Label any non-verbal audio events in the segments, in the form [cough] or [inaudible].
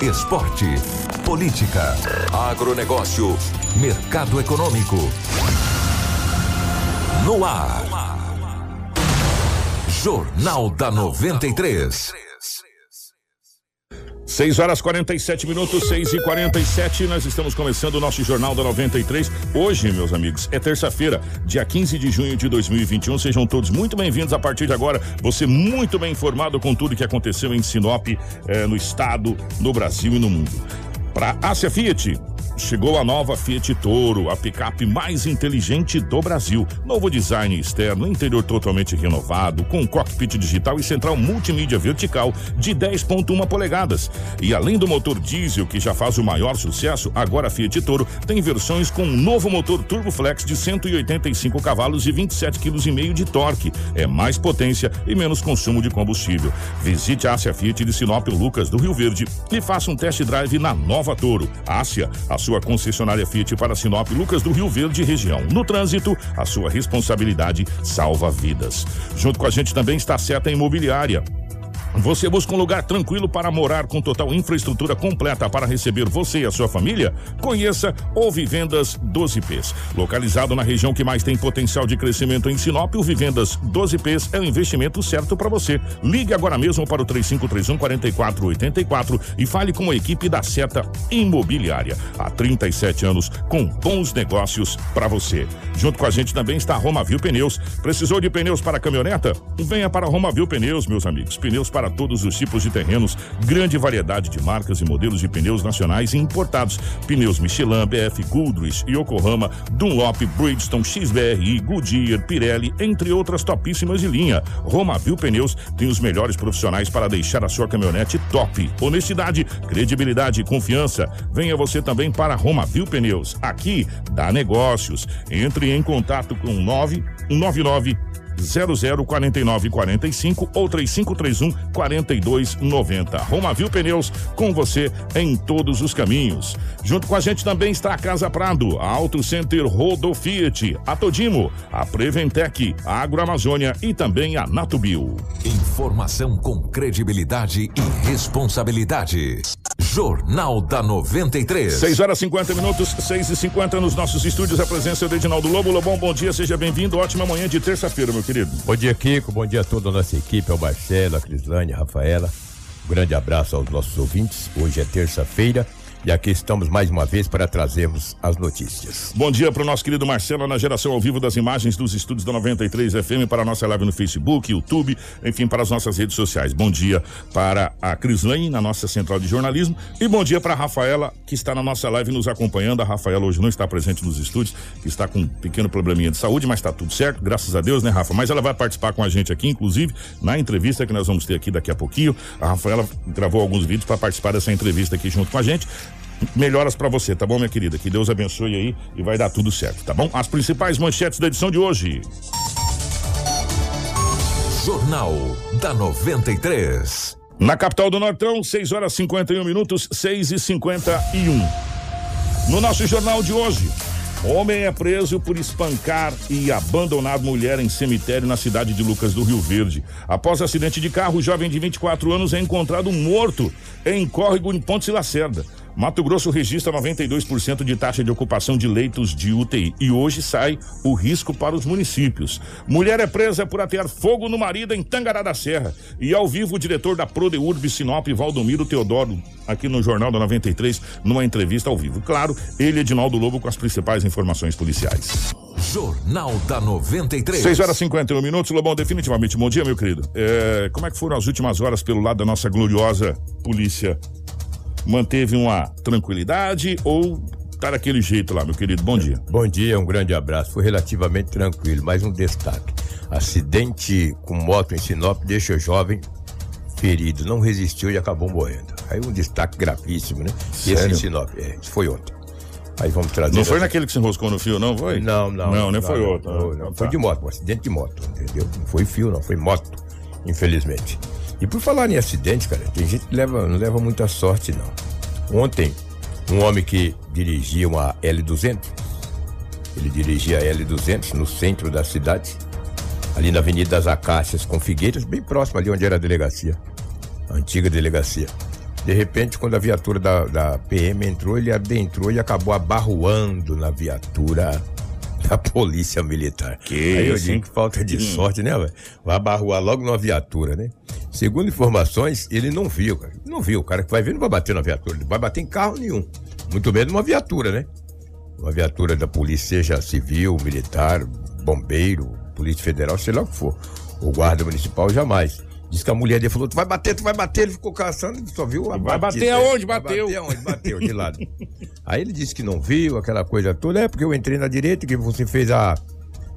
Esporte. Política. Agronegócio. Mercado econômico. No ar. Jornal da 93. 6 horas 47 minutos, 6 e 47 Nós estamos começando o nosso Jornal da 93. Hoje, meus amigos, é terça-feira, dia 15 de junho de 2021. Sejam todos muito bem-vindos a partir de agora. Você muito bem informado com tudo que aconteceu em Sinop, eh, no estado, no Brasil e no mundo. Para Ásia Fiat, chegou a nova Fiat Toro, a picape mais inteligente do Brasil. Novo design externo, interior totalmente renovado, com cockpit digital e central multimídia vertical de 10.1 polegadas. E além do motor diesel que já faz o maior sucesso, agora a Fiat Toro tem versões com um novo motor Turboflex de 185 cavalos e 27,5 kg de torque. É mais potência e menos consumo de combustível. Visite a Ásia Fiat de Sinop Lucas do Rio Verde e faça um test drive na nova Toro. Ásia, a sua concessionária Fiat para Sinop Lucas do Rio Verde região. No trânsito, a sua responsabilidade salva vidas. Junto com a gente também está a Seta Imobiliária. Você busca um lugar tranquilo para morar com total infraestrutura completa para receber você e a sua família? Conheça o Vivendas 12Ps. Localizado na região que mais tem potencial de crescimento em Sinop, o Vivendas 12Ps é o investimento certo para você. Ligue agora mesmo para o 3531 4484 e fale com a equipe da Seta Imobiliária. Há 37 anos com bons negócios para você. Junto com a gente também está a Romavil Pneus. Precisou de pneus para caminhoneta? Venha para a Romavil Pneus, meus amigos. Pneus para todos os tipos de terrenos, grande variedade de marcas e modelos de pneus nacionais e importados. Pneus Michelin, BF Goodrich, Yokohama, Dunlop, Bridgestone, XBRI, Goodyear, Pirelli, entre outras topíssimas de linha. Romavil Pneus tem os melhores profissionais para deixar a sua caminhonete top. Honestidade, credibilidade e confiança. Venha você também para Romavil Pneus. Aqui dá negócios. Entre em contato com 999 004945 ou 3531 4290. Romavil Pneus com você em todos os caminhos. Junto com a gente também está a Casa Prado, a Auto Center Rodo Fiat, a Todimo, a Preventec, a Agroamazônia e também a Natubio. Informação com credibilidade e responsabilidade. Jornal da 93. 6 horas 50 minutos, 6 e 50 nos nossos estúdios. A presença do Edinaldo Lobo. Lobão, bom dia, seja bem-vindo. Ótima manhã de terça-feira, meu querido. Bom dia, Kiko. Bom dia a toda a nossa equipe, ao Marcelo, a Crislane, a Rafaela. Um grande abraço aos nossos ouvintes. Hoje é terça-feira e aqui estamos mais uma vez para trazermos as notícias. Bom dia para o nosso querido Marcelo na geração ao vivo das imagens dos estúdios da 93 FM para a nossa live no Facebook, YouTube, enfim, para as nossas redes sociais. Bom dia para a Crislane na nossa central de jornalismo e bom dia para a Rafaela que está na nossa live nos acompanhando. A Rafaela hoje não está presente nos estúdios, que está com um pequeno probleminha de saúde, mas está tudo certo, graças a Deus, né, Rafa? Mas ela vai participar com a gente aqui, inclusive, na entrevista que nós vamos ter aqui daqui a pouquinho. A Rafaela gravou alguns vídeos para participar dessa entrevista aqui junto com a gente melhoras para você, tá bom, minha querida? Que Deus abençoe aí e vai dar tudo certo, tá bom? As principais manchetes da edição de hoje. Jornal da 93. Na capital do Nortão, 6 horas 51 minutos, 6 e 51. No nosso jornal de hoje, homem é preso por espancar e abandonar mulher em cemitério na cidade de Lucas do Rio Verde. Após acidente de carro, o jovem de 24 anos é encontrado morto em córrego em Pontes e Lacerda. Mato Grosso registra 92% de taxa de ocupação de leitos de UTI e hoje sai o risco para os municípios. Mulher é presa por atear fogo no marido em Tangará da Serra. E ao vivo o diretor da Prodeurb Sinop, Valdomiro Teodoro, aqui no Jornal da 93, numa entrevista ao vivo. Claro, ele, Edinaldo Lobo, com as principais informações policiais. Jornal da 93. 6 horas e 51 minutos, Lobão, definitivamente. Bom dia, meu querido. É, como é que foram as últimas horas pelo lado da nossa gloriosa polícia manteve uma tranquilidade ou tá daquele jeito lá, meu querido? Bom dia. Bom dia, um grande abraço. Foi relativamente tranquilo, mais um destaque. Acidente com moto em Sinop deixa jovem ferido, não resistiu e acabou morrendo. Aí um destaque gravíssimo, né? Sério? Esse em Sinop, é, isso foi ontem. Aí vamos trazer. Não foi naquele que se enroscou no fio, não foi? Não, não. Não, nem foi outro. Não, Ah, não, tá. foi de moto, um acidente de moto, entendeu? Não foi fio, não, foi moto, infelizmente. E por falar em acidente, cara, tem gente que leva, não leva muita sorte, não. Ontem, um homem que dirigia uma L200, ele dirigia a L200 no centro da cidade, ali na Avenida das Acácias, com Figueiras, bem próximo ali onde era a delegacia, a antiga delegacia. De repente, quando a viatura da, da PM entrou, ele adentrou e acabou abarroando na viatura [laughs] da Polícia Militar. Que Aí eu isso, digo que falta de sorte, né, velho? Vai abarroar logo numa viatura, né? Segundo informações, ele não viu, cara. Não viu. O cara que vai ver não vai bater na viatura, não vai bater em carro nenhum. Muito menos numa viatura, né? Uma viatura da polícia, seja civil, militar, bombeiro, polícia federal, sei lá o que for. O guarda municipal jamais. Diz que a mulher dele falou: Tu vai bater, tu vai bater. Ele ficou caçando, só viu a Vai batida. bater aonde? Vai Bateu. bater aonde? Bateu, de lado. [laughs] Aí ele disse que não viu aquela coisa toda. É porque eu entrei na direita, que você fez a.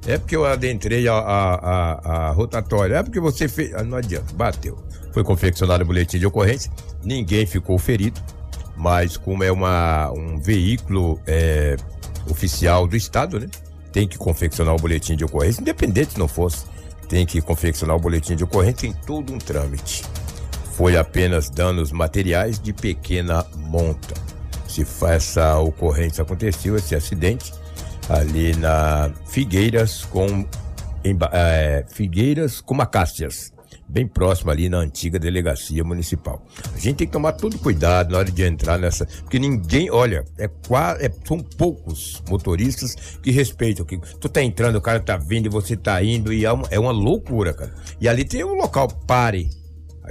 É porque eu adentrei a, a, a, a rotatória. É porque você fez. Ah, não adianta, bateu. Foi confeccionado o boletim de ocorrência. Ninguém ficou ferido. Mas como é uma, um veículo é, oficial do Estado, né? Tem que confeccionar o boletim de ocorrência, independente se não fosse. Tem que confeccionar o boletim de ocorrência, tem todo um trâmite. Foi apenas danos materiais de pequena monta. Se essa ocorrência aconteceu, esse acidente, ali na Figueiras com emba- eh, Figueiras com Macácias, bem próximo ali na antiga delegacia municipal. A gente tem que tomar todo cuidado na hora de entrar nessa, porque ninguém, olha, é, é são poucos motoristas que respeitam que tu tá entrando, o cara tá vindo e você tá indo e é uma, é uma loucura, cara. E ali tem um local pare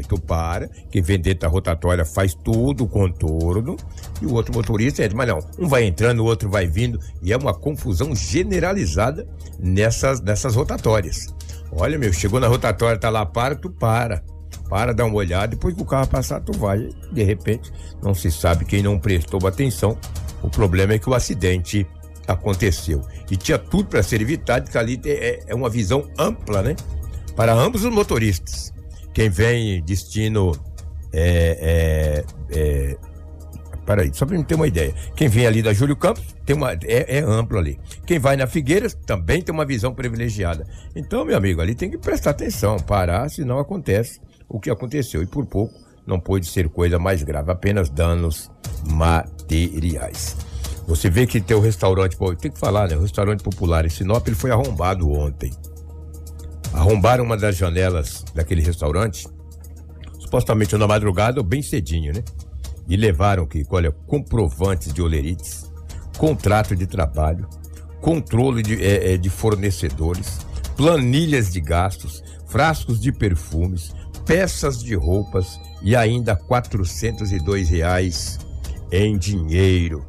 Aí tu para, quem vem dentro da rotatória faz tudo o contorno e o outro motorista entra. Mas não, um vai entrando, o outro vai vindo e é uma confusão generalizada nessas, nessas rotatórias. Olha, meu, chegou na rotatória, tá lá, para, tu para. Para, dá uma olhada, depois que o carro passar, tu vai. De repente, não se sabe quem não prestou atenção. O problema é que o acidente aconteceu. E tinha tudo para ser evitado, porque ali é, é uma visão ampla, né? Para ambos os motoristas. Quem vem destino é, é, é, Peraí, só para me ter uma ideia. Quem vem ali da Júlio Campos tem uma, é, é amplo ali. Quem vai na Figueiras também tem uma visão privilegiada. Então, meu amigo, ali tem que prestar atenção, parar, senão acontece o que aconteceu. E por pouco não pôde ser coisa mais grave, apenas danos materiais. Você vê que tem o restaurante, tem que falar, né? O restaurante popular em Sinop ele foi arrombado ontem. Arrombaram uma das janelas daquele restaurante, supostamente na madrugada ou bem cedinho, né? E levaram que, olha, comprovantes de olerites, contrato de trabalho, controle de, eh, eh, de fornecedores, planilhas de gastos, frascos de perfumes, peças de roupas e ainda 402 reais em dinheiro.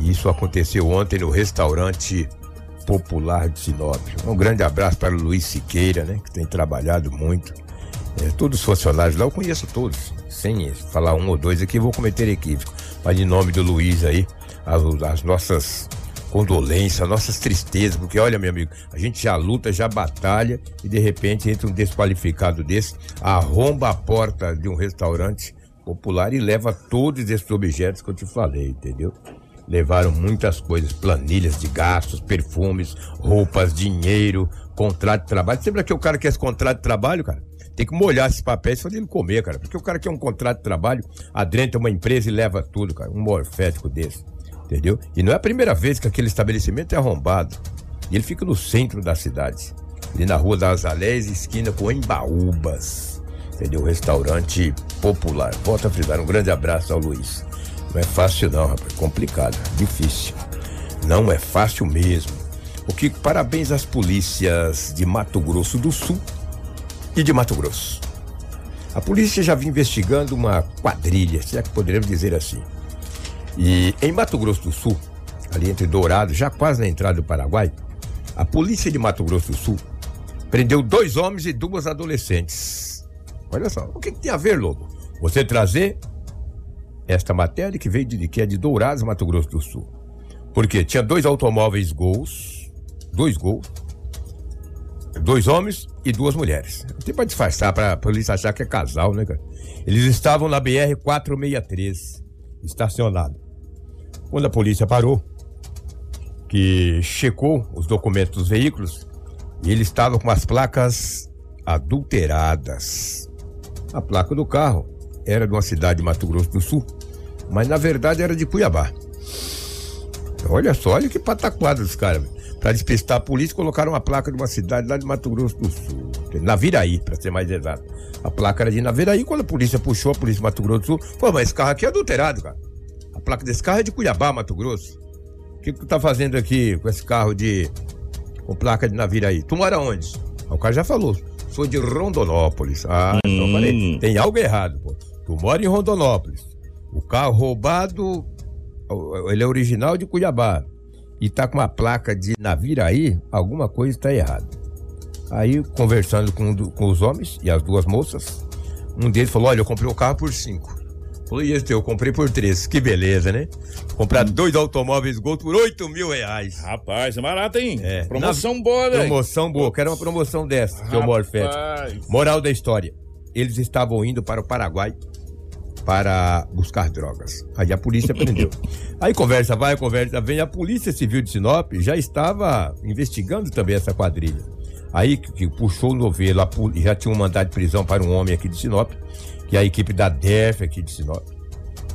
E isso aconteceu ontem no restaurante popular de Sinop. Um grande abraço para o Luiz Siqueira, né, que tem trabalhado muito. É, todos os funcionários lá, eu conheço todos, sem falar um ou dois aqui, vou cometer equívoco. Mas em nome do Luiz aí, as, as nossas condolências, as nossas tristezas, porque olha, meu amigo, a gente já luta, já batalha e de repente entra um desqualificado desse, arromba a porta de um restaurante popular e leva todos esses objetos que eu te falei, entendeu? Levaram muitas coisas, planilhas de gastos, perfumes, roupas, dinheiro, contrato de trabalho. Sempre que o cara quer esse contrato de trabalho, cara, tem que molhar esses papéis fazer ele comer, cara. Porque o cara quer um contrato de trabalho, adentra uma empresa e leva tudo, cara. Um morfético desse. Entendeu? E não é a primeira vez que aquele estabelecimento é arrombado. E ele fica no centro da cidade. Ali na rua das Aléias, esquina com Embaúbas. Entendeu? Restaurante popular. Volta a frisar. Um grande abraço ao Luiz. Não é fácil não, rapaz. Complicado. Difícil. Não é fácil mesmo. O que parabéns às polícias de Mato Grosso do Sul e de Mato Grosso. A polícia já vinha investigando uma quadrilha, se é que poderíamos dizer assim. E em Mato Grosso do Sul, ali entre Dourado, já quase na entrada do Paraguai, a polícia de Mato Grosso do Sul prendeu dois homens e duas adolescentes. Olha só, o que, que tem a ver, Lobo? Você trazer esta matéria que veio de que é de Dourados, Mato Grosso do Sul. Porque tinha dois automóveis gols, dois gols, dois homens e duas mulheres. Tem pra disfarçar, pra polícia achar que é casal, né, cara? Eles estavam na BR 463, estacionado. Quando a polícia parou, que checou os documentos dos veículos, e eles estavam com as placas adulteradas. A placa do carro era de uma cidade de Mato Grosso do Sul, mas na verdade era de Cuiabá. Olha só, olha que pataquada dos caras. Para despistar a polícia, colocaram uma placa de uma cidade lá de Mato Grosso do Sul. Naviraí, para ser mais exato. A placa era de Naviraí. Quando a polícia puxou, a polícia de Mato Grosso do Sul, pô, mas esse carro aqui é adulterado, cara. A placa desse carro é de Cuiabá, Mato Grosso. O que, que tu tá fazendo aqui com esse carro de. com placa de Naviraí? Tu mora onde? O cara já falou. Sou de Rondonópolis. Ah, então eu falei, tem algo errado, pô. Tu mora em Rondonópolis. O carro roubado, ele é original de Cuiabá. E tá com uma placa de Naviraí, alguma coisa está errada. Aí, conversando com, com os homens e as duas moças, um deles falou: Olha, eu comprei o carro por cinco. Falou, e esse eu comprei por três. Que beleza, né? Comprar dois automóveis Gol por oito mil reais. Rapaz, é barato, hein? É. Promoção Na- boa, velho. Promoção boa. Quero uma promoção dessa, seu Morfete. Rapaz. Moral da história. Eles estavam indo para o Paraguai para buscar drogas. Aí a polícia prendeu. [laughs] Aí conversa vai, conversa vem. A Polícia Civil de Sinop já estava investigando também essa quadrilha. Aí que, que puxou o novelo, já tinha um mandado de prisão para um homem aqui de Sinop, que é a equipe da DEF aqui de Sinop.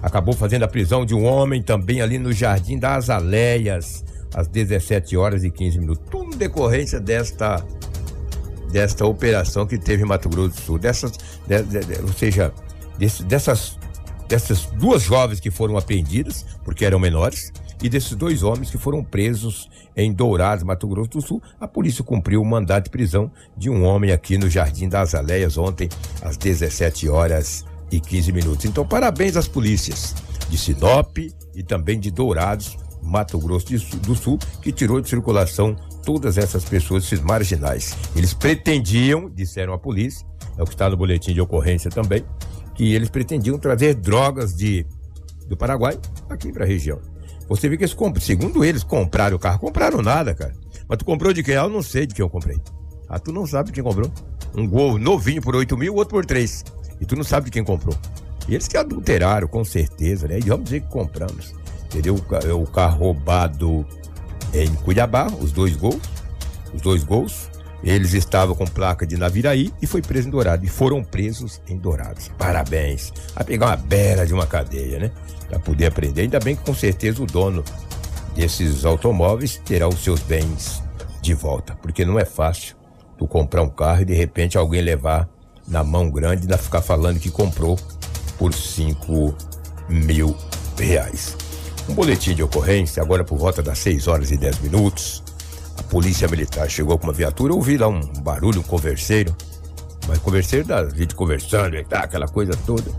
Acabou fazendo a prisão de um homem também ali no Jardim das Aleias, às 17 horas e 15 minutos. Tudo em decorrência desta desta operação que teve em Mato Grosso do Sul. Dessas, de- de- de- ou seja, desse- dessas, dessas duas jovens que foram apreendidas, porque eram menores, e desses dois homens que foram presos em Dourados, Mato Grosso do Sul, a polícia cumpriu o mandado de prisão de um homem aqui no Jardim das Aleias ontem, às 17 horas e 15 minutos. Então, parabéns às polícias de Sinop e também de Dourados, Mato Grosso do Sul, que tirou de circulação todas essas pessoas, esses marginais. Eles pretendiam, disseram a polícia, é o que está no boletim de ocorrência também, que eles pretendiam trazer drogas de do Paraguai aqui para a região. Você vê que eles compram, segundo eles, compraram o carro, compraram nada, cara. Mas tu comprou de quem? Eu não sei de quem eu comprei. Ah, tu não sabe de quem comprou. Um gol novinho por 8 mil, outro por 3. E tu não sabe de quem comprou. E eles que adulteraram, com certeza, né? E vamos dizer que compramos. Entendeu? O O carro roubado em Cuiabá, os dois gols. Os dois gols. Eles estavam com placa de Naviraí e foi preso em Dourado. E foram presos em Dourados. Parabéns. A pegar uma bela de uma cadeia, né? Pra poder aprender. Ainda bem que com certeza o dono desses automóveis terá os seus bens de volta. Porque não é fácil tu comprar um carro e de repente alguém levar na mão grande e ficar falando que comprou por 5 mil reais. Um boletim de ocorrência, agora por volta das 6 horas e 10 minutos. Polícia militar chegou com uma viatura, eu ouvi lá um barulho, um converseiro. Mas converseiro da gente conversando, e tá, aquela coisa toda.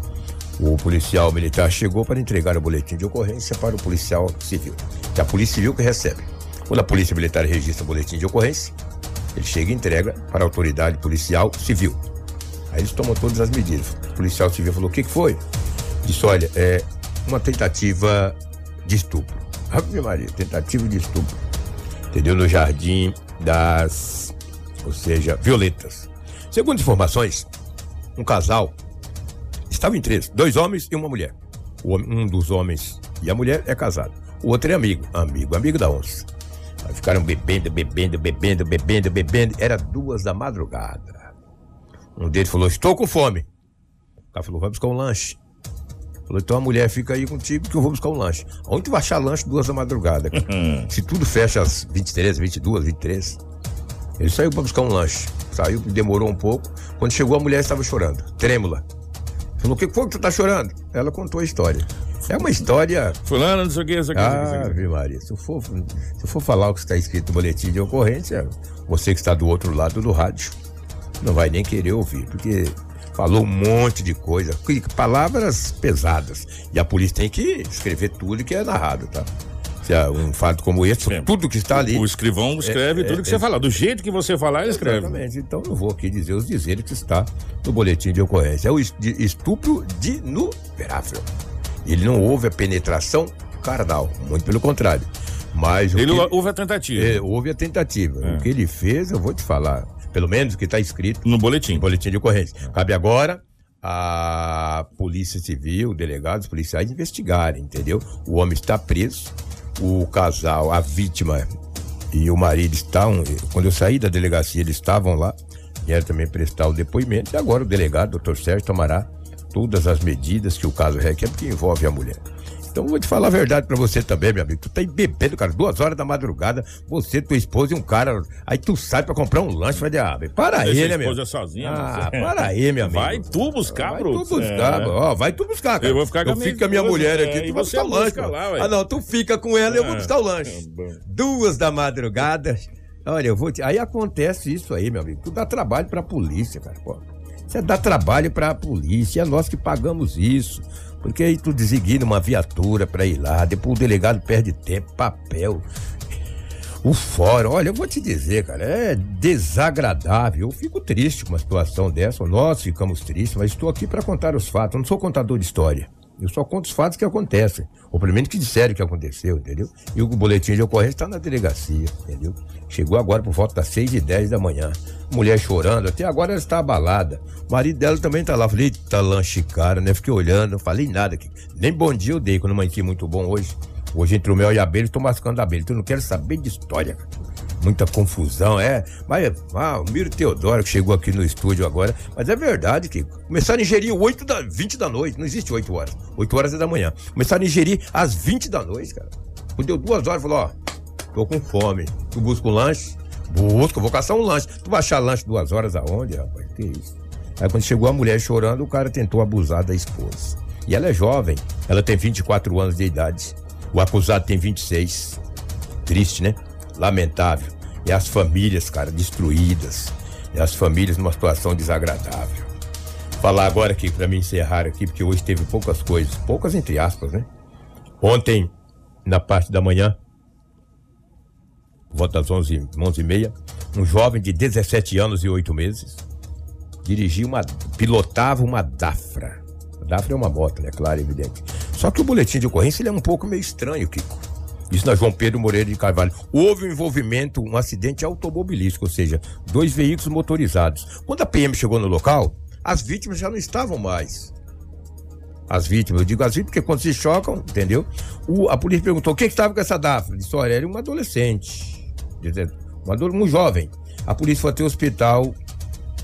O policial militar chegou para entregar o boletim de ocorrência para o policial civil. Que é a polícia civil que recebe. Quando a polícia militar registra o boletim de ocorrência, ele chega e entrega para a autoridade policial civil. Aí eles tomam todas as medidas. O policial civil falou: o que, que foi? Disse: olha, é uma tentativa de estupro. Ave Maria, tentativa de estupro. Entendeu? No jardim das. Ou seja, violetas. Segundo informações, um casal estava em três: dois homens e uma mulher. Um dos homens e a mulher é casado. O outro é amigo. Amigo, amigo da onça. Aí ficaram bebendo, bebendo, bebendo, bebendo, bebendo. Era duas da madrugada. Um deles falou: Estou com fome. O cara falou: Vai buscar um lanche. Falou: Então a mulher fica aí contigo que eu vou buscar um lanche. Onde tu vai achar lanche duas da madrugada? cara? Se tudo fecha às 23, 22, 23. Ele saiu para buscar um lanche. Saiu, demorou um pouco. Quando chegou, a mulher estava chorando, trêmula. Falou: O que foi que tu tá chorando? Ela contou a história. É uma história Fulano, não sei o que, não sei o que. Ave Maria, se eu, for, se eu for falar o que está escrito no boletim de ocorrência, você que está do outro lado do rádio não vai nem querer ouvir, porque falou um monte de coisa, palavras pesadas. E a polícia tem que escrever tudo que é narrado, tá? Se é um fato como esse, tudo que está ali. O escrivão escreve É, tudo é, que você é. falar. Do jeito que você falar, ele escreve. Exatamente. Então não vou aqui dizer os dizeres que está no boletim de ocorrência. É o estupro dinuperável. Ele não houve a penetração carnal, muito pelo contrário. Mas Ele que- houve a tentativa. é, houve a tentativa. O que ele fez, eu vou te falar. Pelo menos o que está escrito No boletim. no boletim de ocorrência. Cabe agora a Polícia Civil, delegados policiais investigarem, entendeu? O homem está preso, o casal, a vítima e o marido estão, quando eu saí da delegacia, eles estavam lá, vieram também prestar o depoimento, e agora o delegado, doutor Sérgio, tomará todas as medidas que o caso requer, porque envolve a mulher. Então eu vou te falar a verdade pra você também, meu amigo. Tu tá aí bebendo, cara, duas horas da madrugada, você, tua esposa e um cara. Aí tu sai pra comprar um lanche, vai de ave. Para aí, né, a meu? esposa sozinha, Ah, né? para aí, meu amigo. Vai tu buscar, Vai Bruto. tu buscar, É. ó, vai tu buscar, cara. Eu vou ficar com a eu minha fico com a minha mulher é, aqui, e tu vai você buscar o lanche. lá, ah, não, tu fica com ela e eu vou É. buscar o lanche. É bom. Duas da madrugada. Olha, eu vou te... Aí acontece isso aí, meu amigo. Tu dá trabalho pra polícia, cara, pô. Você dá trabalho pra polícia, é nós que pagamos isso. Porque aí tu designa uma viatura pra ir lá, depois o delegado perde tempo, papel. O fórum, olha, eu vou te dizer, cara, é desagradável. Eu fico triste com uma situação dessa, nós ficamos tristes, mas estou aqui para contar os fatos. Eu não sou contador de história. Eu só conto os fatos que acontecem. Ou pelo menos que disseram que aconteceu, entendeu? E o boletim de ocorrência está na delegacia, entendeu? Chegou agora por volta das 6 e 10 da manhã. Mulher chorando, até agora ela está abalada. O marido dela também tá lá. Falei, tá lanche cara, né? Fiquei olhando, não falei nada aqui. Nem bom dia eu dei, quando amanheci muito bom hoje. Hoje entre o mel e a abelha, eu tô mascando a abelha. Então eu não quero saber de história, cara. Muita confusão, é. Mas, ah, o Miro Teodoro que chegou aqui no estúdio agora. Mas é verdade que começaram a ingerir 8 da, 20 da noite. Não existe 8 horas. 8 horas é da manhã. Começaram a ingerir às 20 da noite, cara. Quando deu duas horas, falou, ó, tô com fome. Tu busca um lanche? Busca, vou caçar um lanche. Tu vai achar lanche duas horas aonde, rapaz? Que isso? Aí quando chegou a mulher chorando, o cara tentou abusar da esposa. E ela é jovem, ela tem 24 anos de idade. O acusado tem 26. Triste, né? Lamentável. E as famílias, cara, destruídas. E as famílias numa situação desagradável. Falar agora aqui, pra me encerrar aqui, porque hoje teve poucas coisas. Poucas entre aspas, né? Ontem, na parte da manhã, volta às 11, 11 e meia, um jovem de 17 anos e 8 meses dirigia uma, pilotava uma Dafra. Dafra é uma moto, né? Claro, evidente. Só que o boletim de ocorrência ele é um pouco meio estranho, Kiko. Isso na João Pedro Moreira de Carvalho. Houve um envolvimento, um acidente automobilístico, ou seja, dois veículos motorizados. Quando a PM chegou no local, as vítimas já não estavam mais. As vítimas, eu digo as vítimas porque quando se chocam, entendeu? O- a polícia perguntou: o que estava com essa Dafra? Disse: olha, era um adolescente, um, ado- um jovem. A polícia foi até o hospital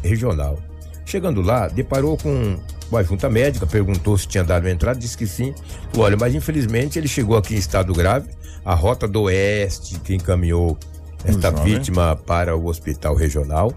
regional. Chegando lá, deparou com uma junta médica, perguntou se tinha dado uma entrada, disse que sim. Olha, mas infelizmente ele chegou aqui em estado grave. A rota do oeste que encaminhou esta jovem. vítima para o hospital regional.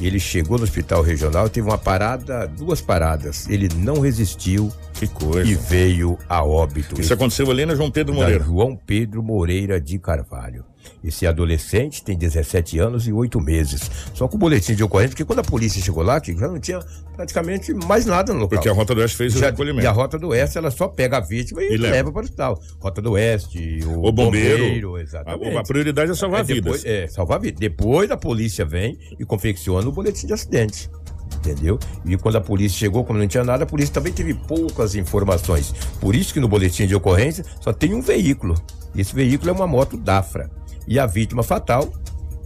Ele chegou no hospital regional, teve uma parada, duas paradas. Ele não resistiu Que coisa. e veio a óbito. Isso aconteceu ali na João Pedro Moreira. João Pedro Moreira de Carvalho. Esse adolescente tem 17 anos e 8 meses. Só com o boletim de ocorrência, porque quando a polícia chegou lá, que já não tinha praticamente mais nada no local. Porque a Rota do Oeste fez o Já- recolhimento. e a Rota do Oeste, ela só pega a vítima e, E leva. leva. para o hospital. Rota do Oeste, o, O bombeiro. exatamente. A, a prioridade é salvar É, depois, vidas. é, salvar vidas. Depois a polícia vem e confecciona o boletim de acidente. Entendeu? E quando a polícia chegou, como não tinha nada, a polícia também teve poucas informações. Por isso que no boletim de ocorrência só tem um veículo. Esse veículo é uma moto Dafra. E a vítima fatal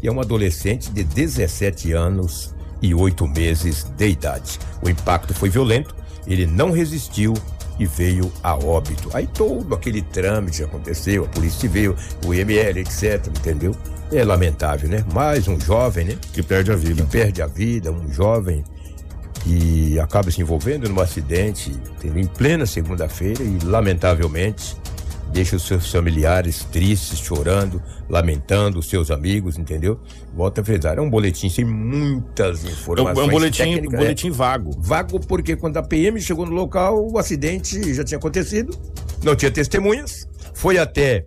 é um adolescente de 17 anos e 8 meses de idade. O impacto foi violento, ele não resistiu e veio a óbito. Aí todo aquele trâmite aconteceu, a polícia civil, o IML, etc, entendeu? É lamentável, né? Mais um jovem, né? Que perde a vida. perde a vida, um jovem que acaba se envolvendo num acidente em plena segunda-feira e, lamentavelmente, deixa os seus familiares tristes, chorando, lamentando os seus amigos, entendeu? Volta a frisar, é um boletim sem muitas É informações é um boletim, técnicas, boletim vago. Vago porque quando a PM chegou no local, o acidente já tinha acontecido, não tinha testemunhas, foi até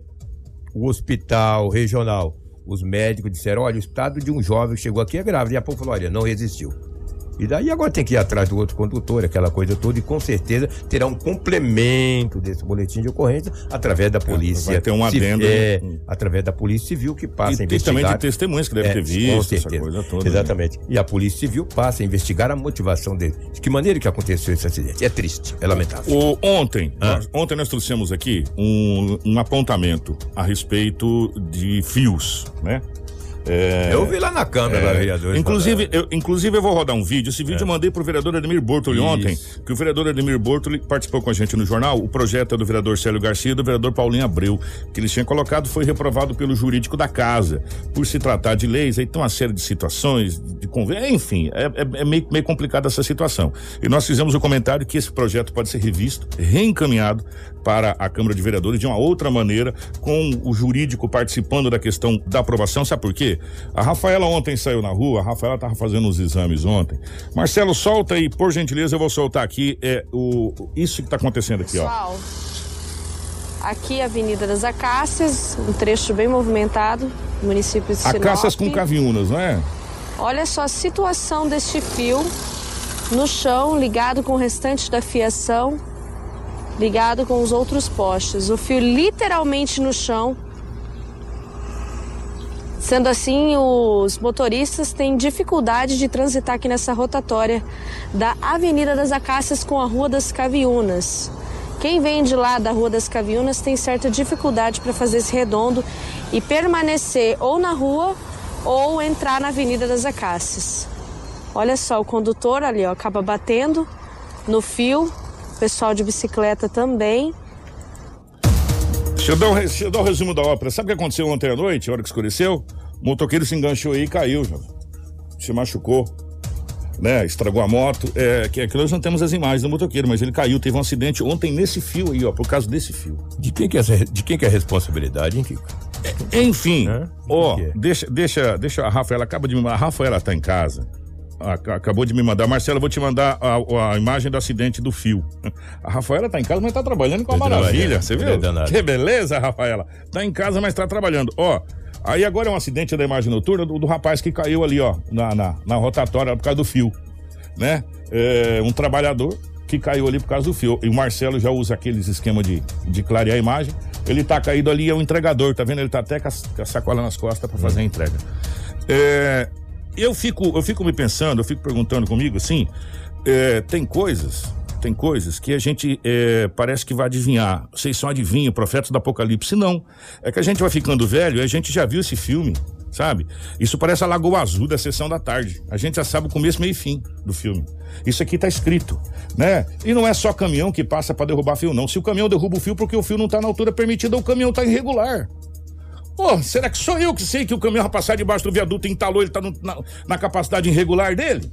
o hospital regional. Os médicos disseram: olha, o estado de um jovem que chegou aqui é grave. E a pouco falou: olha, não resistiu. E daí agora tem que ir atrás do outro condutor, aquela coisa toda, e com certeza terá um complemento desse boletim de ocorrência através da polícia. vai ter um adendo, É, né? através da polícia civil que passa a E, e investigar. também de testemunhas que deve É, ter com visto, essa certeza. coisa toda. né? Exatamente. E a Polícia Civil passa a investigar a motivação dele. De que maneira que aconteceu esse acidente? É triste, é lamentável. O, ontem, Ah. nós, ontem nós trouxemos aqui um, um apontamento a respeito de fios, né? É, Eu vi lá na Câmara, lá, vereador. Inclusive eu, inclusive, eu vou rodar um vídeo. Esse vídeo eu mandei pro vereador Ademir Bortoli Isso. ontem, que o vereador Ademir Bortoli participou com a gente no jornal. O projeto é do vereador Célio Garcia e do vereador Paulinho Abreu, que eles tinham colocado, foi reprovado pelo jurídico da casa. Por se tratar de leis, aí tem uma série de situações, de convênio, enfim, é, é- é meio, meio complicada essa situação. E nós fizemos o comentário que esse projeto pode ser revisto, reencaminhado para a Câmara de Vereadores de uma outra maneira, com o jurídico participando da questão da aprovação. Sabe por quê? A Rafaela ontem saiu na rua, a Rafaela estava fazendo os exames ontem. Marcelo, solta aí, por gentileza, eu vou soltar aqui é, o, isso que está acontecendo aqui, ó. Pessoal, aqui é a Avenida das Acácias, um trecho bem movimentado, município de Sinop. Acácias com caviunas, não é? Olha só a situação deste fio no chão, ligado com o restante da fiação, ligado com os outros postes. O fio literalmente no chão. Sendo assim, os motoristas têm dificuldade de transitar aqui nessa rotatória da Avenida das Acácias com a Rua das Caviunas. Quem vem de lá da Rua das Caviunas tem certa dificuldade para fazer esse redondo e permanecer ou na rua ou entrar na Avenida das Acácias. Olha só, o condutor ali ó, acaba batendo no fio, pessoal de bicicleta também. Deixa eu, dar um, deixa eu dar um resumo da ópera. Sabe o que aconteceu ontem à noite, a hora que escureceu? O motoqueiro se enganchou aí e caiu, já. Se machucou. Né? Estragou a moto. É, que, que nós não temos as imagens do motoqueiro, mas ele caiu, teve um acidente ontem nesse fio aí, ó, por causa desse fio. De quem que é, de quem que é a responsabilidade, hein, Kiko? Enfim, É? ó, que que é? deixa, deixa, deixa a Rafaela acaba de me. A Rafaela tá em casa. Ac- Acabou de me mandar. Marcelo, vou te mandar a, a imagem do acidente do fio. A Rafaela tá em casa, mas tá trabalhando com a Tá maravilha. Você é viu? Que beleza, Rafaela. Tá em casa, mas tá trabalhando. Ó, aí agora é um acidente da imagem noturna do, do rapaz que caiu ali, ó, na, na, na rotatória por causa do fio. Né? É, um trabalhador que caiu ali por causa do fio. E o Marcelo já usa aqueles esquemas de, de clarear a imagem. Ele tá caído ali, é o entregador, tá vendo? Ele tá até com a, com a sacola nas costas para fazer a entrega. É, eu fico, eu fico me pensando, eu fico perguntando comigo assim, é, tem coisas, tem coisas que a gente é, parece que vai adivinhar. Vocês são adivinhos, profetas do Apocalipse. Não. É que a gente vai ficando velho e a gente já viu esse filme, sabe? Isso parece a Lagoa Azul da sessão da tarde. A gente já sabe o começo, meio e fim do filme. Isso aqui tá escrito, né? E não é só caminhão que passa para derrubar fio, não. Se o caminhão derruba o fio porque o fio não tá na altura permitida, o caminhão tá irregular. Pô, será que sou eu que sei que o caminhão vai passar debaixo do viaduto entalou, ele tá no- na, na capacidade irregular dele?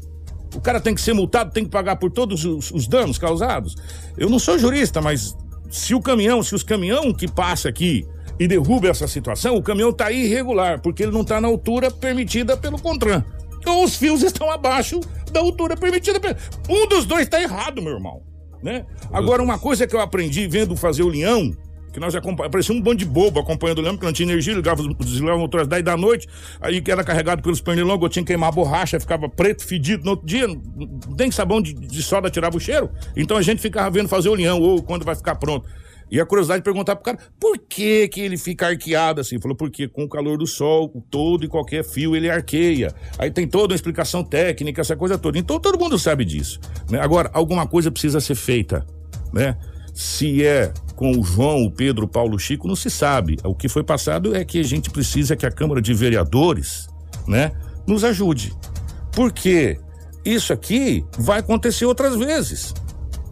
O cara tem que ser multado, tem que pagar por todos os, os danos causados? Eu não sou jurista, mas se o caminhão, se os caminhão que passa aqui e derruba essa situação, o caminhão tá irregular, porque ele não tá na altura permitida pelo CONTRAN. Ou os fios estão abaixo da altura permitida. pe- Um dos dois tá errado, meu irmão. Né? Agora, uma coisa que eu aprendi vendo fazer o leão, que nós acompanhamos, parecia um bando de bobo acompanhando o leão, porque não tinha energia, ligava os desligava o motor às 10 da noite, aí que era carregado pelos pernilongos, eu tinha que queimar a borracha, ficava preto, fedido no outro dia, não tem sabão de, de soda tirava o cheiro, então a gente ficava vendo fazer o leão, ou quando vai ficar pronto. E a curiosidade de perguntar pro cara, por que que ele fica arqueado assim? Falou, porque com o calor do sol, todo e qualquer fio ele arqueia. Aí tem toda uma explicação técnica, essa coisa toda. Então todo mundo sabe disso. né? Agora, alguma coisa precisa ser feita, né? Se é com o João, o Pedro, o Paulo, o Chico, não se sabe. O que foi passado é que a gente precisa que a Câmara de Vereadores, né, nos ajude. Porque isso aqui vai acontecer outras vezes.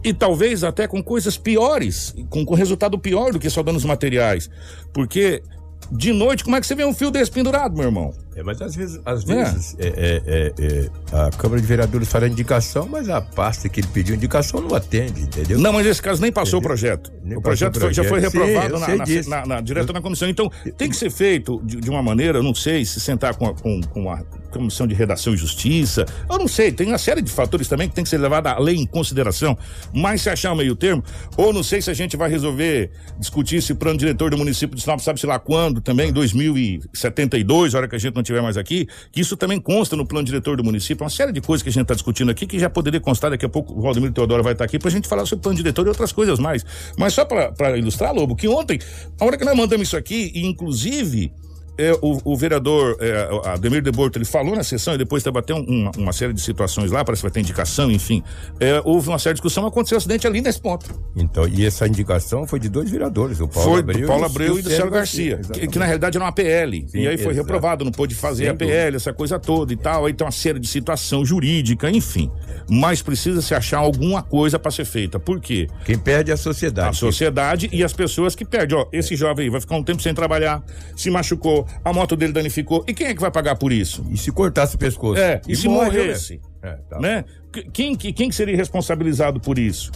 E talvez até com coisas piores, com, com resultado pior do que só danos materiais. Porque de noite, como é que você vê um fio desse pendurado, meu irmão? É, mas às vezes, às vezes é, é, é, é, a Câmara de Vereadores faz a indicação, mas a pasta que ele pediu indicação não atende, entendeu? Não, mas nesse caso nem passou o projeto. Nem o projeto, o foi- já foi projeto. Sim, reprovado eu na, na- na- na- direto na comissão. Então, tem que ser feito de, de uma maneira, eu não sei, se sentar com a, com, com a comissão de redação e justiça, eu não sei, tem uma série de fatores também que tem que ser levado a lei em consideração, mas se achar um meio termo, ou não sei se a gente vai resolver discutir esse plano diretor do município de Sinop, sabe-se lá quando, também, em 2072, a hora que a gente não estiver mais aqui, que isso também consta no plano diretor do município, uma série de coisas que a gente está discutindo aqui, que já poderia constar, daqui a pouco o Valdemiro Teodoro vai estar aqui pra gente falar sobre o plano diretor e outras coisas mais. Mas só para ilustrar, Lobo, que ontem, a hora que nós mandamos isso aqui, e inclusive é, o, o vereador é, Ademir de Borto, ele falou na sessão e depois debateu uma, uma série de situações lá, parece que vai ter indicação, enfim. É, houve uma série de discussão, aconteceu um acidente ali nesse ponto. Então, e essa indicação foi de dois vereadores, o Paulo foi Abreu, do Paulo e Abreu e do Célio Garcia, que, que, na realidade era uma PL. Sim, e aí foi exato. reprovado, não pôde fazer Sem a PL, essa coisa toda e tal. Aí tem uma série de situação jurídica, enfim. Mas precisa se achar alguma coisa para ser feita. Por quê? Quem perde é a sociedade. A sociedade e as pessoas que perdem. Ó, esse jovem aí vai ficar um tempo sem trabalhar, se machucou, a moto dele danificou. E quem é que vai pagar por isso? E se cortasse o pescoço? É, e, se morre, morresse? né? É, tá. né? Qu- Quem, que- quem que seria responsabilizado por isso?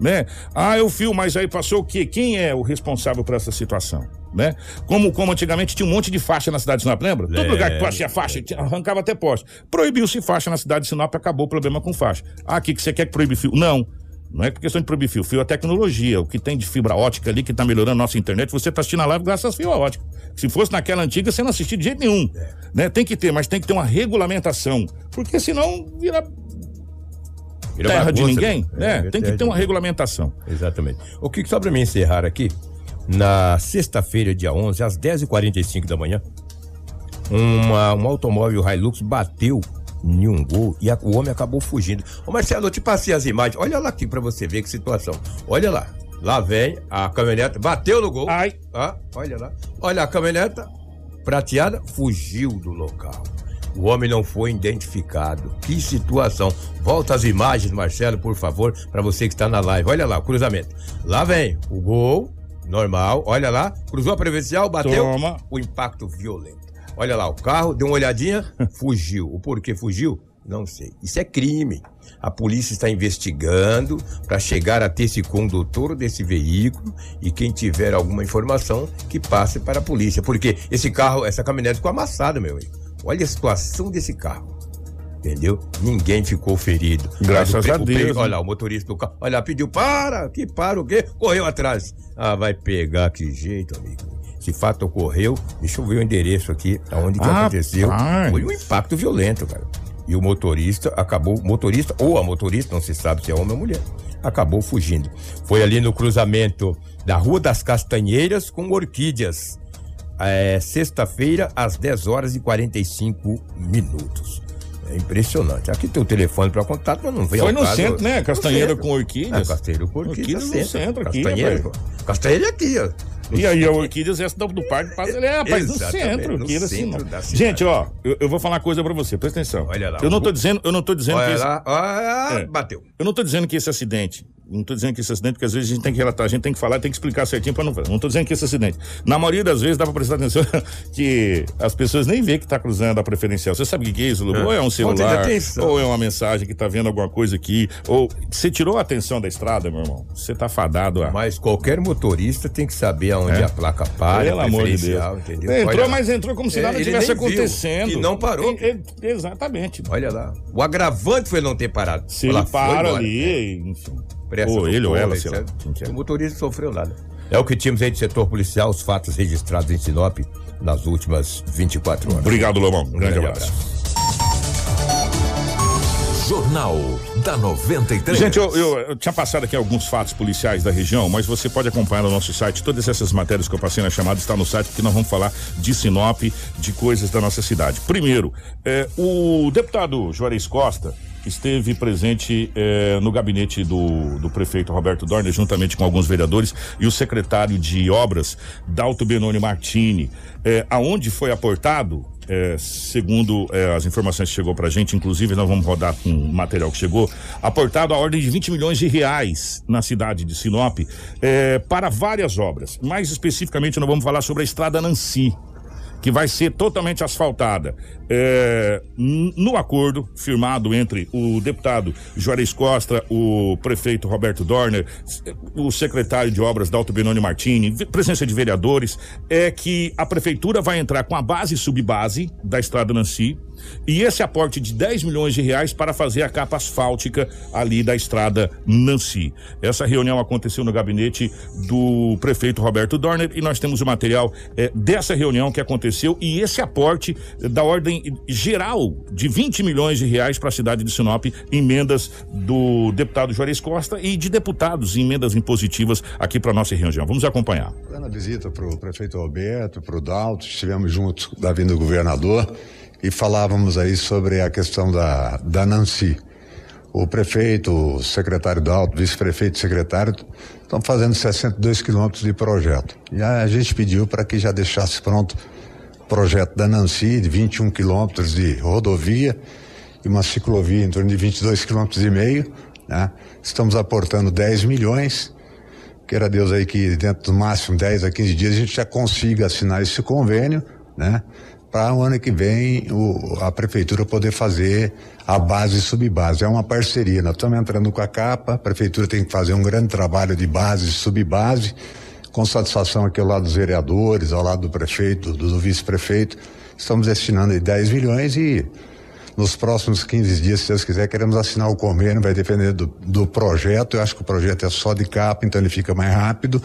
Né? Ah, eu fio, mas aí passou o quê? Quem é o responsável por essa situação? Né? Como, como antigamente tinha um monte de faixa na cidade de Sinop, lembra? Todo Lembro. lugar que tinha faixa, arrancava até poste. Proibiu-se faixa na cidade de Sinop, acabou o problema com faixa. Ah, o que, que você quer que proíbe fio? Não. Não é questão de proibir fio. Fio é tecnologia. O que tem de fibra ótica ali que tá melhorando a nossa internet, você tá assistindo a live graças às fibra ótica. Se fosse naquela antiga, você não assistia de jeito nenhum. Né? Tem que ter, mas tem que ter uma regulamentação. Porque senão vira Vira terra de bagunça, ninguém, É, né? vira Tem que ter de uma regulamentação. Exatamente. O que só pra me encerrar aqui, na sexta-feira, dia 11, às 10h45 da manhã, uma, um automóvel Hilux bateu em um gol e a- o homem acabou fugindo. Ô Marcelo, eu te passei as imagens. Olha lá aqui pra você ver que situação. Olha lá. Lá vem a caminhoneta, bateu no gol. Ai. Ah, olha lá. Olha a caminhoneta prateada, fugiu do local. O homem não foi identificado. Que situação. Volta as imagens, Marcelo, por favor, para você que está na live. Olha lá, o cruzamento. Lá vem o gol, normal. Olha lá, cruzou a prevencial, bateu. Toma. O impacto violento. Olha lá, o carro deu uma olhadinha, [laughs] fugiu. O porquê fugiu? Não sei. Isso é crime. A polícia está investigando para chegar até esse condutor desse veículo e quem tiver alguma informação que passe para a polícia. Porque esse carro, essa caminhonete ficou amassada, meu amigo. Olha a situação desse carro. Entendeu? Ninguém ficou ferido. Graças a Deus, né? Olha lá, o motorista do carro. Olha lá, pediu para, que para o quê? Correu atrás. Ah, vai pegar que jeito, amigo. Esse fato ocorreu, deixa eu ver o endereço aqui, aonde que Rapaz. aconteceu. Foi um impacto violento, cara. E o motorista acabou, motorista ou a motorista, não se sabe se é homem ou mulher, acabou fugindo. Foi ali no cruzamento da Rua das Castanheiras com Orquídeas. É, sexta-feira, às 10 horas e 45 minutos. É impressionante. Aqui tem o telefone para contato, mas não veio Foi no caso. centro, né? Castanheira centro. com orquídeas. É, Castanheira com orquídeas. Orquídeas no centro aqui, Castanheira, pô. Castanheira é aqui, ó. E aí, a Orquídeas, essa do, Parque ele é, rapaz, no centro. no Orquídeas, assim, centro não. da cidade. Gente, ó, eu, eu vou falar uma coisa pra você, presta atenção. Olha lá, Eu não tô dizendo, eu não tô dizendo que Olha esse, lá, É. bateu. Eu não tô dizendo que esse acidente, não tô dizendo que esse acidente, porque às vezes a gente tem que relatar, a gente tem que falar, tem que explicar certinho pra não fazer. Não tô dizendo que esse acidente. Na maioria das vezes dá pra prestar atenção [laughs] que as pessoas nem vê que tá cruzando a preferencial. Você sabe o que é isso, Lu? É. Ou é um celular, ou é uma mensagem que tá vendo alguma coisa aqui, ou você tirou a atenção da estrada, meu irmão. Você tá fadado a Mas qualquer motorista tem que saber aonde É. a placa para, Pelo amor de Deus. entendeu? Entrou, Olha lá. mas entrou como se É, nada tivesse viu, acontecendo. e não parou. Exatamente. Olha lá. O agravante foi não ter parado. Se Ela para embora. ali, enfim. Presta ou ele ou ela, sei lá. é. O motorista sofreu nada. É o que tínhamos aí do setor policial, os fatos registrados em Sinop nas últimas 24 horas. Obrigado, Lomão. Um grande, abraço. Jornal da 93. Gente, eu, eu- eu tinha passado aqui alguns fatos policiais da região, mas você pode acompanhar no nosso site. Todas essas matérias que eu passei na chamada estão no site, porque nós vamos falar de Sinop, de coisas da nossa cidade. Primeiro, eh, o deputado Juarez Costa esteve presente eh, no gabinete do, do prefeito Roberto Dorner, juntamente com alguns vereadores, e o secretário de obras, Dalto Benoni Martini, eh, aonde foi aportado é, segundo é, as informações que chegou pra gente, inclusive nós vamos rodar com o material que chegou, aportado a ordem de 20 milhões de reais na cidade de Sinop é, para várias obras. Mais especificamente, nós vamos falar sobre a estrada Nancy. Que vai ser totalmente asfaltada. É, no acordo firmado entre o deputado Juarez Costa, o prefeito Roberto Dorner, o secretário de obras Dalto Benoni Martini, presença de vereadores, é que a prefeitura vai entrar com a base subbase da estrada Nancy e esse aporte de 10 milhões de reais para fazer a capa asfáltica ali da estrada Nancy. Essa reunião aconteceu no gabinete do prefeito Roberto Dorner e nós temos o material eh, dessa reunião que aconteceu e esse aporte da ordem geral de 20 milhões de reais para a cidade de Sinop, emendas do deputado Juarez Costa e de deputados em emendas impositivas aqui para nossa região. Vamos acompanhar. Na visita para o prefeito Alberto, para o Dalto, estivemos juntos da vinda do governador e falávamos aí sobre a questão da, da Nancy. O prefeito, o secretário Dalto, vice-prefeito e secretário estão fazendo 62 quilômetros de projeto. E a gente pediu para que já deixasse pronto projeto da Nancy, de 21 quilômetros de rodovia e uma ciclovia em torno de 22 quilômetros e meio. Né? Estamos aportando 10 milhões. Queira Deus aí que dentro do máximo 10 a 15 dias a gente já consiga assinar esse convênio, né? Para o ano que vem o, a prefeitura poder fazer a base e subbase. É uma parceria. Nós estamos entrando com a capa, a prefeitura tem que fazer um grande trabalho de base e subbase, com satisfação aqui ao lado dos vereadores, ao lado do prefeito, do, do vice-prefeito. Estamos destinando aí 10 milhões e nos próximos 15 dias, se Deus quiser, queremos assinar o convênio, vai depender do, do projeto. Eu acho que o projeto é só de capa, então ele fica mais rápido.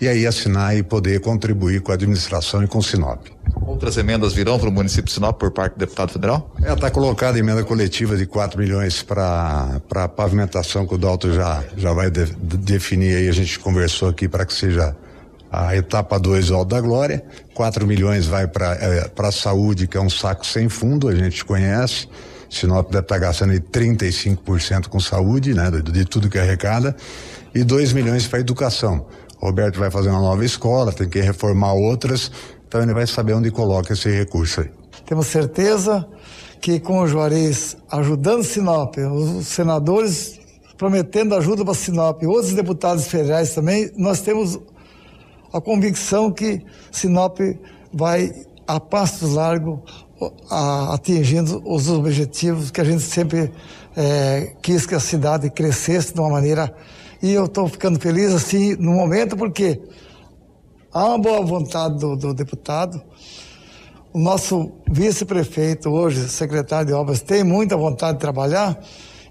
E aí assinar e poder contribuir com a administração e com o Sinop. Outras emendas virão para o município de Sinop por parte do deputado federal? É, está colocada emenda coletiva de 4 milhões para a pavimentação que o Dalto já, já vai de, de, definir aí, a gente conversou aqui para que seja a etapa 2 do Alto da Glória. 4 milhões vai para é, a saúde, que é um saco sem fundo, a gente conhece. Sinop deve estar tá gastando aí 35% com saúde, né, de, de tudo que arrecada. E 2 milhões para educação. Roberto vai fazer uma nova escola, tem que reformar outras, então ele vai saber onde coloca esse recurso aí. Temos certeza que com o Juarez ajudando Sinop, os senadores prometendo ajuda para Sinop, outros deputados federais também, nós temos a convicção que Sinop vai a passos largos atingindo os objetivos que a gente sempre é, quis que a cidade crescesse de uma maneira. E eu estou ficando feliz assim no momento porque há uma boa vontade do, do deputado. O nosso vice-prefeito, hoje secretário de obras, tem muita vontade de trabalhar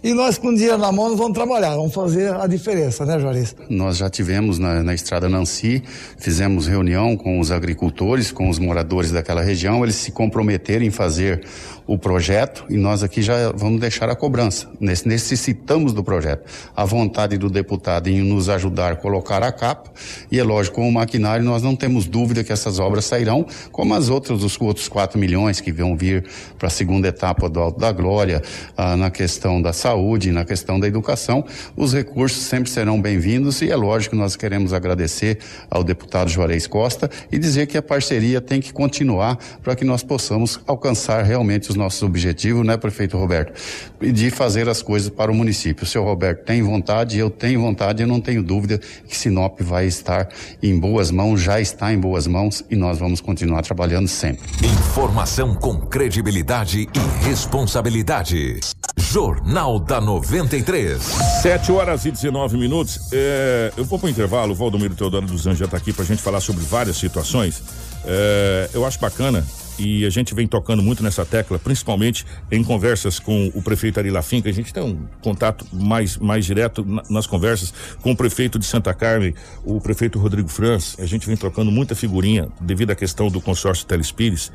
e nós, com dinheiro na mão, vamos trabalhar, vamos fazer a diferença, né, Juarez? Nós já tivemos na, na estrada Nancy, fizemos reunião com os agricultores, com os moradores daquela região, eles se comprometeram em fazer o projeto e nós aqui já vamos deixar a cobrança. Necessitamos do projeto. A vontade do deputado em nos ajudar a colocar a capa e é lógico, com o maquinário nós não temos dúvida que essas obras sairão, como as outras, os outros 4 milhões que vão vir para a segunda etapa do Alto da Glória, ah, na questão da saúde, na questão da educação. Os recursos sempre serão bem-vindos e é lógico, nós queremos agradecer ao deputado Juarez Costa e dizer que a parceria tem que continuar para que nós possamos alcançar realmente os nossos objetivos, né, prefeito Roberto? De fazer as coisas para o município. O senhor Roberto tem vontade, eu tenho vontade, eu não tenho dúvida que Sinop vai estar em boas mãos, já está em boas mãos e nós vamos continuar trabalhando sempre. Informação com credibilidade e responsabilidade. Jornal da 93. 7 horas e 19 minutos. É, eu vou para o intervalo, o Valdomiro Teodoro dos Anjos já está aqui para a gente falar sobre várias situações. É, eu acho bacana e a gente vem tocando muito nessa tecla, principalmente em conversas com o prefeito Ari que a gente tem um contato mais, mais direto nas conversas com o prefeito de Santa Carmen, o prefeito Rodrigo Franz. A gente vem trocando muita figurinha devido à questão do consórcio Telespires.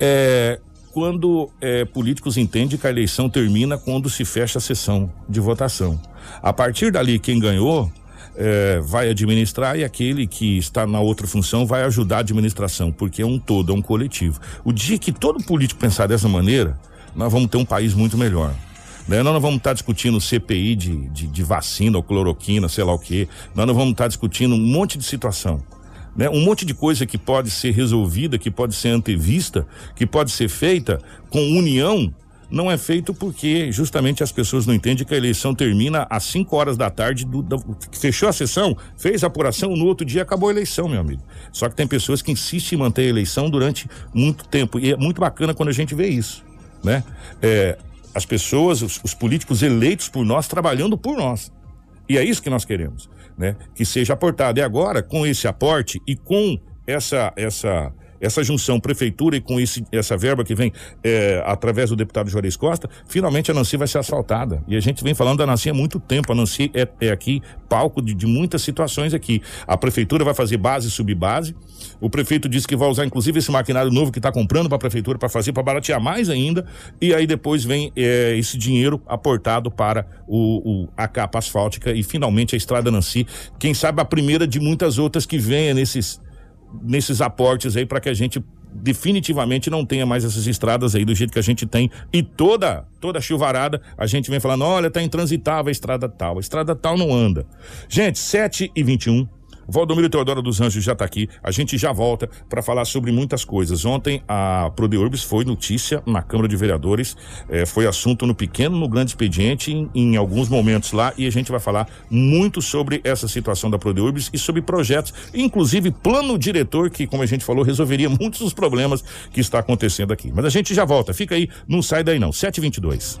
É, quando é, políticos entendem que a eleição termina quando se fecha a sessão de votação. A partir dali, quem ganhou é, vai administrar e aquele que está na outra função vai ajudar a administração, porque é um todo, é um coletivo. O dia que todo político pensar dessa maneira, nós vamos ter um país muito melhor. Né? Nós não vamos estar discutindo CPI de, de, de vacina ou cloroquina, sei lá o quê. Nós não vamos estar discutindo um monte de situação. Né? Um monte de coisa que pode ser resolvida, que pode ser antevista, que pode ser feita com união não é feito porque justamente as pessoas não entendem que a eleição termina às 5 horas da tarde, do, do, fechou a sessão, fez a apuração, no outro dia acabou a eleição, meu amigo. Só que tem pessoas que insistem em manter a eleição durante muito tempo e é muito bacana quando a gente vê isso, né? É, as pessoas, os, os políticos eleitos por nós, trabalhando por nós. E é isso que nós queremos, né? Que seja aportado. E agora, com esse aporte e com essa essa essa junção prefeitura e com esse, essa verba que vem é, através do deputado Juarez Costa, finalmente a Nancy vai ser asfaltada. E a gente vem falando da Nancy há muito tempo. A Nancy é, é aqui palco de, de, muitas situações aqui. A prefeitura vai fazer base e subbase. O prefeito disse que vai usar inclusive esse maquinário novo que está comprando para a prefeitura para fazer, para baratear mais ainda. E aí depois vem é, esse dinheiro aportado para o, o, a capa asfáltica e finalmente a estrada Nancy. Quem sabe a primeira de muitas outras que venha nesses nesses aportes aí para que a gente definitivamente não tenha mais essas estradas aí do jeito que a gente tem e toda toda chuvarada a gente vem falando, olha, tá intransitável a estrada tal, a estrada tal não anda. Gente, 7 e 21 Valdomiro Teodoro dos Anjos já está aqui. A gente já volta para falar sobre muitas coisas. Ontem a Prodeurbis foi notícia na Câmara de Vereadores, eh, foi assunto no pequeno, no grande expediente, em, em, alguns momentos lá, e a gente vai falar muito sobre essa situação da Prodeurbis e sobre projetos, inclusive plano diretor que, como a gente falou, resolveria [laughs] muitos dos problemas que está acontecendo aqui. Mas a gente já volta. Fica aí, não sai daí não. 722.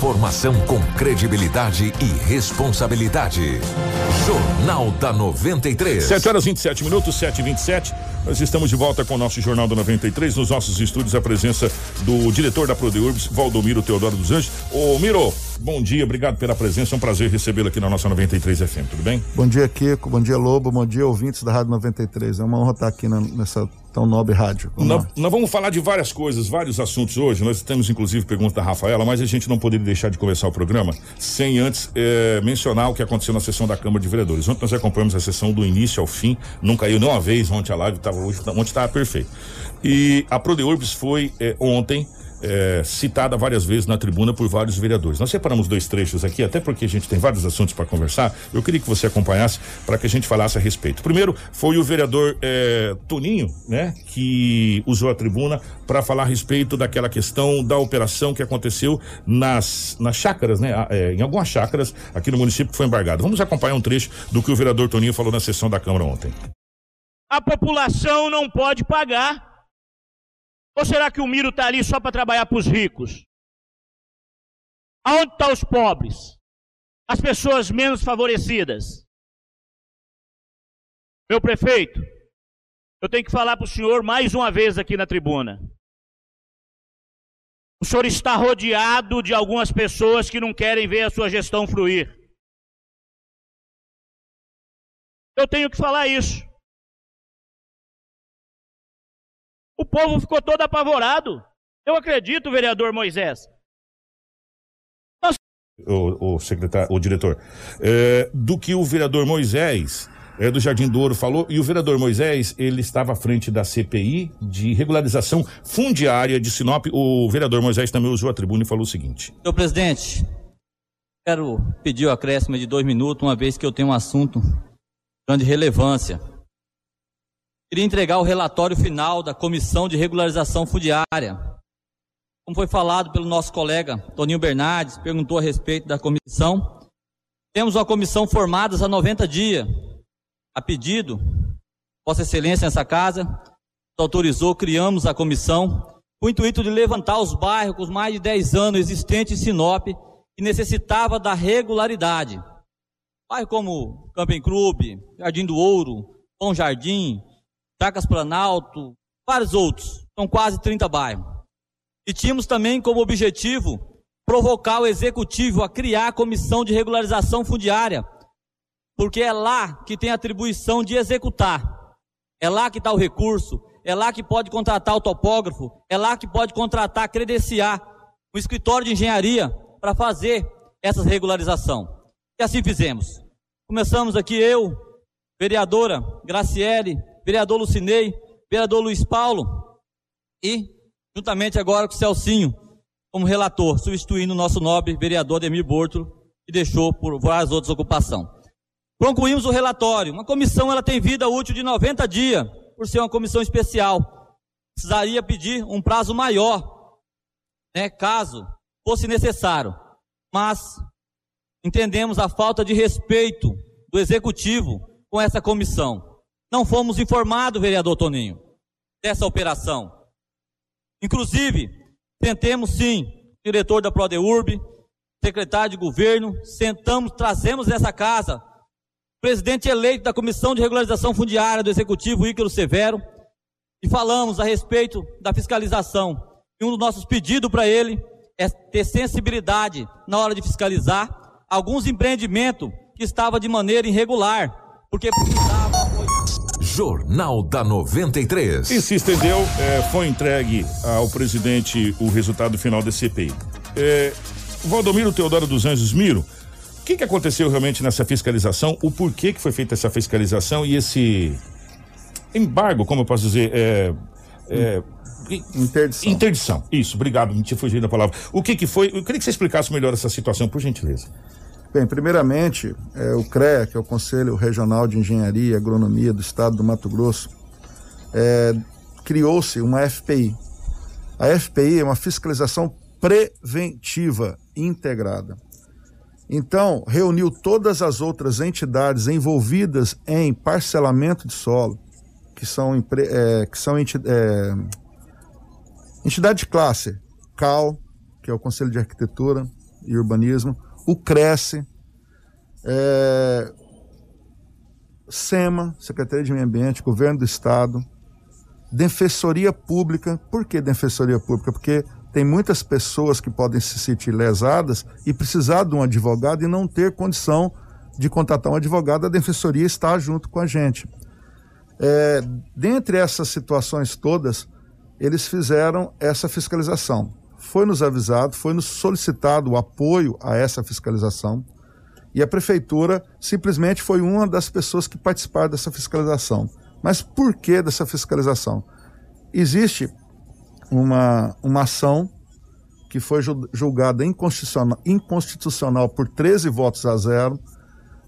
Informação com credibilidade e responsabilidade. Jornal da 93. 7 horas 27 minutos, 7 e 27 nós estamos de volta com o nosso Jornal da 93. Nos nossos estúdios, a presença do diretor da Prodeurbs, Valdomiro Teodoro dos Anjos. Ô, Miro, bom dia, obrigado pela presença. É um prazer recebê-lo aqui na nossa 93 FM, tudo bem? Bom dia, Kiko. Bom dia, Lobo. Bom dia, ouvintes da Rádio 93. É uma honra estar aqui na, nessa tão nobre rádio. Nós, nós, vamos falar de várias coisas, vários assuntos hoje. Nós temos inclusive perguntas da Rafaela, mas a gente não poderia deixar de começar o programa sem antes é, mencionar o que aconteceu na sessão da Câmara de Vereadores. Ontem nós acompanhamos a sessão do início ao fim, não caiu nenhuma vez ontem a live, tava, hoje, ontem estava perfeito. E a Prodeurbs foi é, ontem é, citada várias vezes na tribuna por vários vereadores. Nós separamos dois trechos aqui, até porque a gente tem vários assuntos para conversar. Eu queria que você acompanhasse para que a gente falasse a respeito. Primeiro foi o vereador é, Toninho, né, que usou a tribuna para falar a respeito daquela questão da operação que aconteceu nas, nas chácaras, né, é, em algumas chácaras aqui no município que foi embargado. Vamos acompanhar um trecho do que o vereador Toninho falou na sessão da Câmara ontem. A população não pode pagar ou será que o Miro está ali só para trabalhar para os ricos? Aonde estão tá os pobres? As pessoas menos favorecidas? Meu prefeito, eu tenho que falar para o senhor mais uma vez aqui na tribuna. O senhor está rodeado de algumas pessoas que não querem ver a sua gestão fluir. Eu tenho que falar isso. O povo ficou todo apavorado. Eu acredito, vereador Moisés. Nós... O, o, secretário, o diretor, é, do que o vereador Moisés é, do Jardim do Ouro falou, e o vereador Moisés, ele estava à frente da CPI de regularização fundiária de Sinop. O vereador Moisés também usou a tribuna e falou o seguinte: Senhor presidente, quero pedir o acréscimo de dois minutos, uma vez que eu tenho um assunto de grande relevância. Queria entregar o relatório final da Comissão de Regularização Fundiária. Como foi falado pelo nosso colega Toninho Bernardes, perguntou a respeito da comissão. Temos uma comissão formada há 90 dias, a pedido, Vossa Excelência nessa casa, autorizou, criamos a comissão, com o intuito de levantar os bairros com mais de 10 anos existentes em Sinop, que necessitava da regularidade. Bairros como Camping Clube, Jardim do Ouro, Bom Jardim, Tacas Planalto, vários outros. São quase 30 bairros. E tínhamos também como objetivo provocar o executivo a criar a comissão de regularização fundiária, porque é lá que tem a atribuição de executar. É lá que está o recurso, é lá que pode contratar o topógrafo, é lá que pode contratar, credenciar o escritório de engenharia para fazer essa regularização. E assim fizemos. Começamos aqui eu, vereadora Graciele, vereador Lucinei, vereador Luiz Paulo e, juntamente agora com o Celcinho, como relator, substituindo o nosso nobre vereador Ademir Borto, que deixou por várias outras ocupações. Concluímos o relatório. Uma comissão ela tem vida útil de 90 dias, por ser uma comissão especial. Precisaria pedir um prazo maior, né, caso fosse necessário. Mas entendemos a falta de respeito do executivo com essa comissão. Não fomos informados, vereador Toninho, dessa operação. Inclusive, tentemos sim diretor da Prodeurb, secretário de governo, sentamos, trazemos nessa casa presidente eleito da Comissão de Regularização Fundiária do Executivo, Ícaro Severo, e falamos a respeito da fiscalização. E um dos nossos pedidos para ele é ter sensibilidade na hora de fiscalizar alguns empreendimentos que estavam de maneira irregular, porque precisava Jornal da 93. E se estendeu, é, foi entregue ao presidente o resultado final da CPI. É, Valdomiro Teodoro dos Anjos Miro, o que, que aconteceu realmente nessa fiscalização? O porquê que foi feita essa fiscalização e esse embargo, como eu posso dizer, é, é, Interdição. Interdição. Isso, obrigado, não tinha fugido da palavra. O que que foi? Eu queria que você explicasse melhor essa situação, por gentileza. Bem, primeiramente, é, o CREA, que é o Conselho Regional de Engenharia e Agronomia do Estado do Mato Grosso, é, criou-se uma FPI. A FPI é uma fiscalização preventiva integrada. Então, reuniu todas as outras entidades envolvidas em parcelamento de solo, que são, é, que são enti- é, entidade de classe, CAL, que é o Conselho de Arquitetura e Urbanismo, o Cresce, é, SEMA, Secretaria de Meio Ambiente, Governo do Estado, Defensoria Pública. Por que Defensoria Pública? Porque tem muitas pessoas que podem se sentir lesadas e precisar de um advogado e não ter condição de contratar um advogado, a Defensoria está junto com a gente. É, dentre essas situações todas, eles fizeram essa fiscalização. Foi nos avisado, foi nos solicitado o apoio a essa fiscalização e a prefeitura simplesmente foi uma das pessoas que participaram dessa fiscalização. Mas por que dessa fiscalização? Existe uma, uma ação que foi ju- julgada inconstitucional, inconstitucional por 13 votos a zero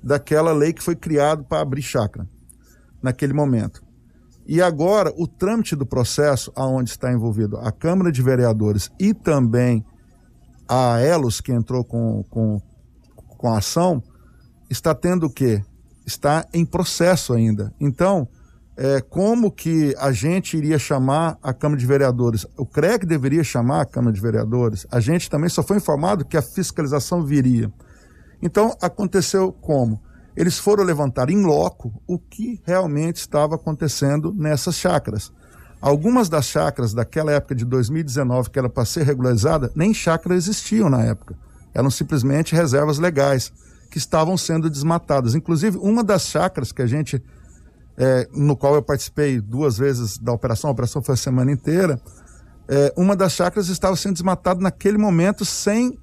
daquela lei que foi criada para abrir chácara naquele momento. E agora o trâmite do processo, aonde está envolvido a Câmara de Vereadores e também a Elos, que entrou com, com, com a ação, está tendo o quê? Está em processo ainda. Então, é, como que a gente iria chamar a Câmara de Vereadores? O CREC deveria chamar a Câmara de Vereadores. A gente também só foi informado que a fiscalização viria. Então, aconteceu como? Eles foram levantar em loco o que realmente estava acontecendo nessas chácaras. Algumas das chácaras daquela época de 2019, que era para ser regularizada, nem chácaras existiam na época. Eram simplesmente reservas legais que estavam sendo desmatadas. Inclusive, uma das chácaras que a gente, é, no qual eu participei duas vezes da operação, a operação foi a semana inteira, é, uma das chácaras estava sendo desmatada naquele momento sem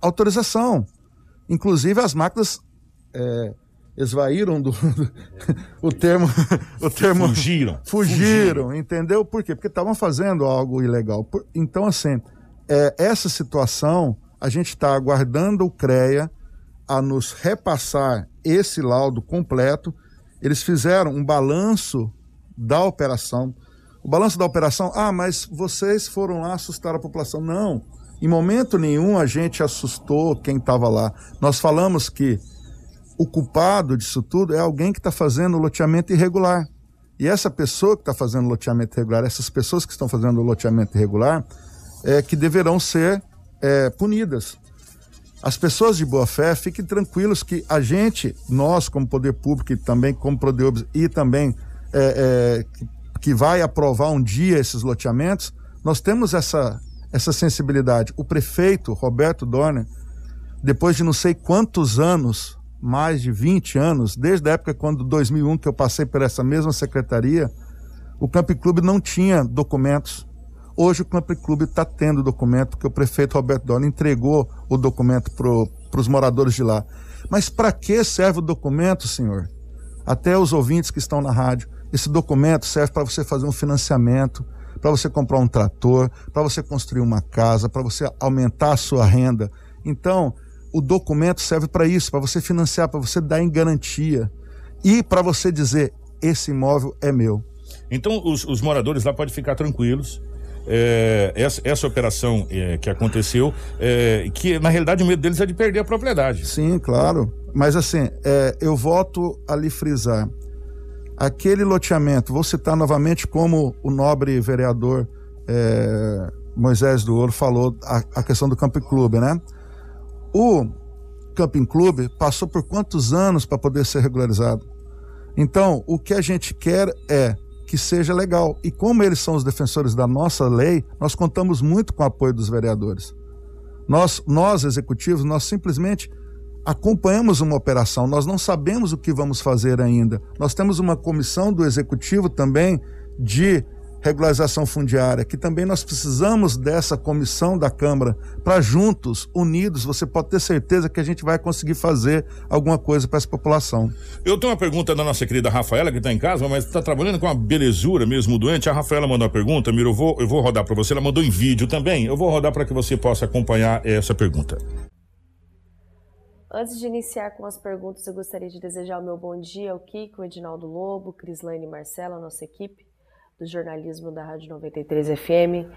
autorização. Inclusive, as máquinas é, esvaíram do, o termo o termo Fugiram. fugiram, entendeu? Por quê? Porque estavam fazendo algo ilegal. Por- então assim é, essa situação a gente está aguardando o CREA a nos repassar esse laudo completo. Eles fizeram um balanço da operação. O balanço da operação ah mas vocês foram lá assustar a população. Não. Em momento nenhum a gente assustou quem estava lá. Nós falamos que o culpado disso tudo é alguém que está fazendo loteamento irregular. E essa pessoa que está fazendo loteamento irregular, essas pessoas que estão fazendo loteamento irregular, é que deverão ser é, punidas. As pessoas de boa fé, fiquem tranquilos que a gente, nós como poder público e também como Prodeubs e também é, é, que- que vai aprovar um dia esses loteamentos, nós temos essa, essa sensibilidade. O prefeito Roberto Dorner, depois de não sei quantos anos, mais de 20 anos, desde a época quando 2001 que eu passei por essa mesma secretaria, o Camp Clube não tinha documentos. Hoje o Camp Clube está tendo documento, porque o prefeito Roberto Dorner entregou o documento para os moradores de lá. Mas para que serve o documento, senhor? Até os ouvintes que estão na rádio, esse documento serve para você fazer um financiamento, para você comprar um trator, para você construir uma casa, para você aumentar a sua renda. Então, o documento serve para isso, para você financiar, para você dar em garantia e para você dizer: esse imóvel é meu. Então, os, os moradores lá podem ficar tranquilos. É, essa, essa operação é, que aconteceu, é, que na realidade o medo deles é de perder a propriedade. Sim, claro. Mas assim, é, eu volto a lhe frisar. Aquele loteamento, vou citar novamente como o nobre vereador é, Moisés do Ouro falou a, a questão do Camping Clube, né? O Camping Clube passou por quantos anos para poder ser regularizado? Então, o que a gente quer é que seja legal. E como eles são os defensores da nossa lei, nós contamos muito com o apoio dos vereadores. Nós, nós executivos, nós simplesmente acompanhamos uma operação, nós não sabemos o que vamos fazer ainda. Nós temos uma comissão do executivo também de regularização fundiária, que também nós precisamos dessa comissão da Câmara para juntos, unidos, você pode ter certeza que a gente vai conseguir fazer alguma coisa para essa população. Eu tenho uma pergunta da nossa querida Rafaela, que está em casa, mas está trabalhando com uma belezura mesmo doente. A Rafaela mandou uma pergunta, Miro, eu vou, eu vou rodar para você. Ela mandou em vídeo também. Eu vou rodar para que você possa acompanhar essa pergunta. Antes de iniciar com as perguntas, eu gostaria de desejar o meu bom dia ao Kiko, Edinaldo Lobo, Crislane e Marcela, nossa equipe do jornalismo da Rádio 93 FM.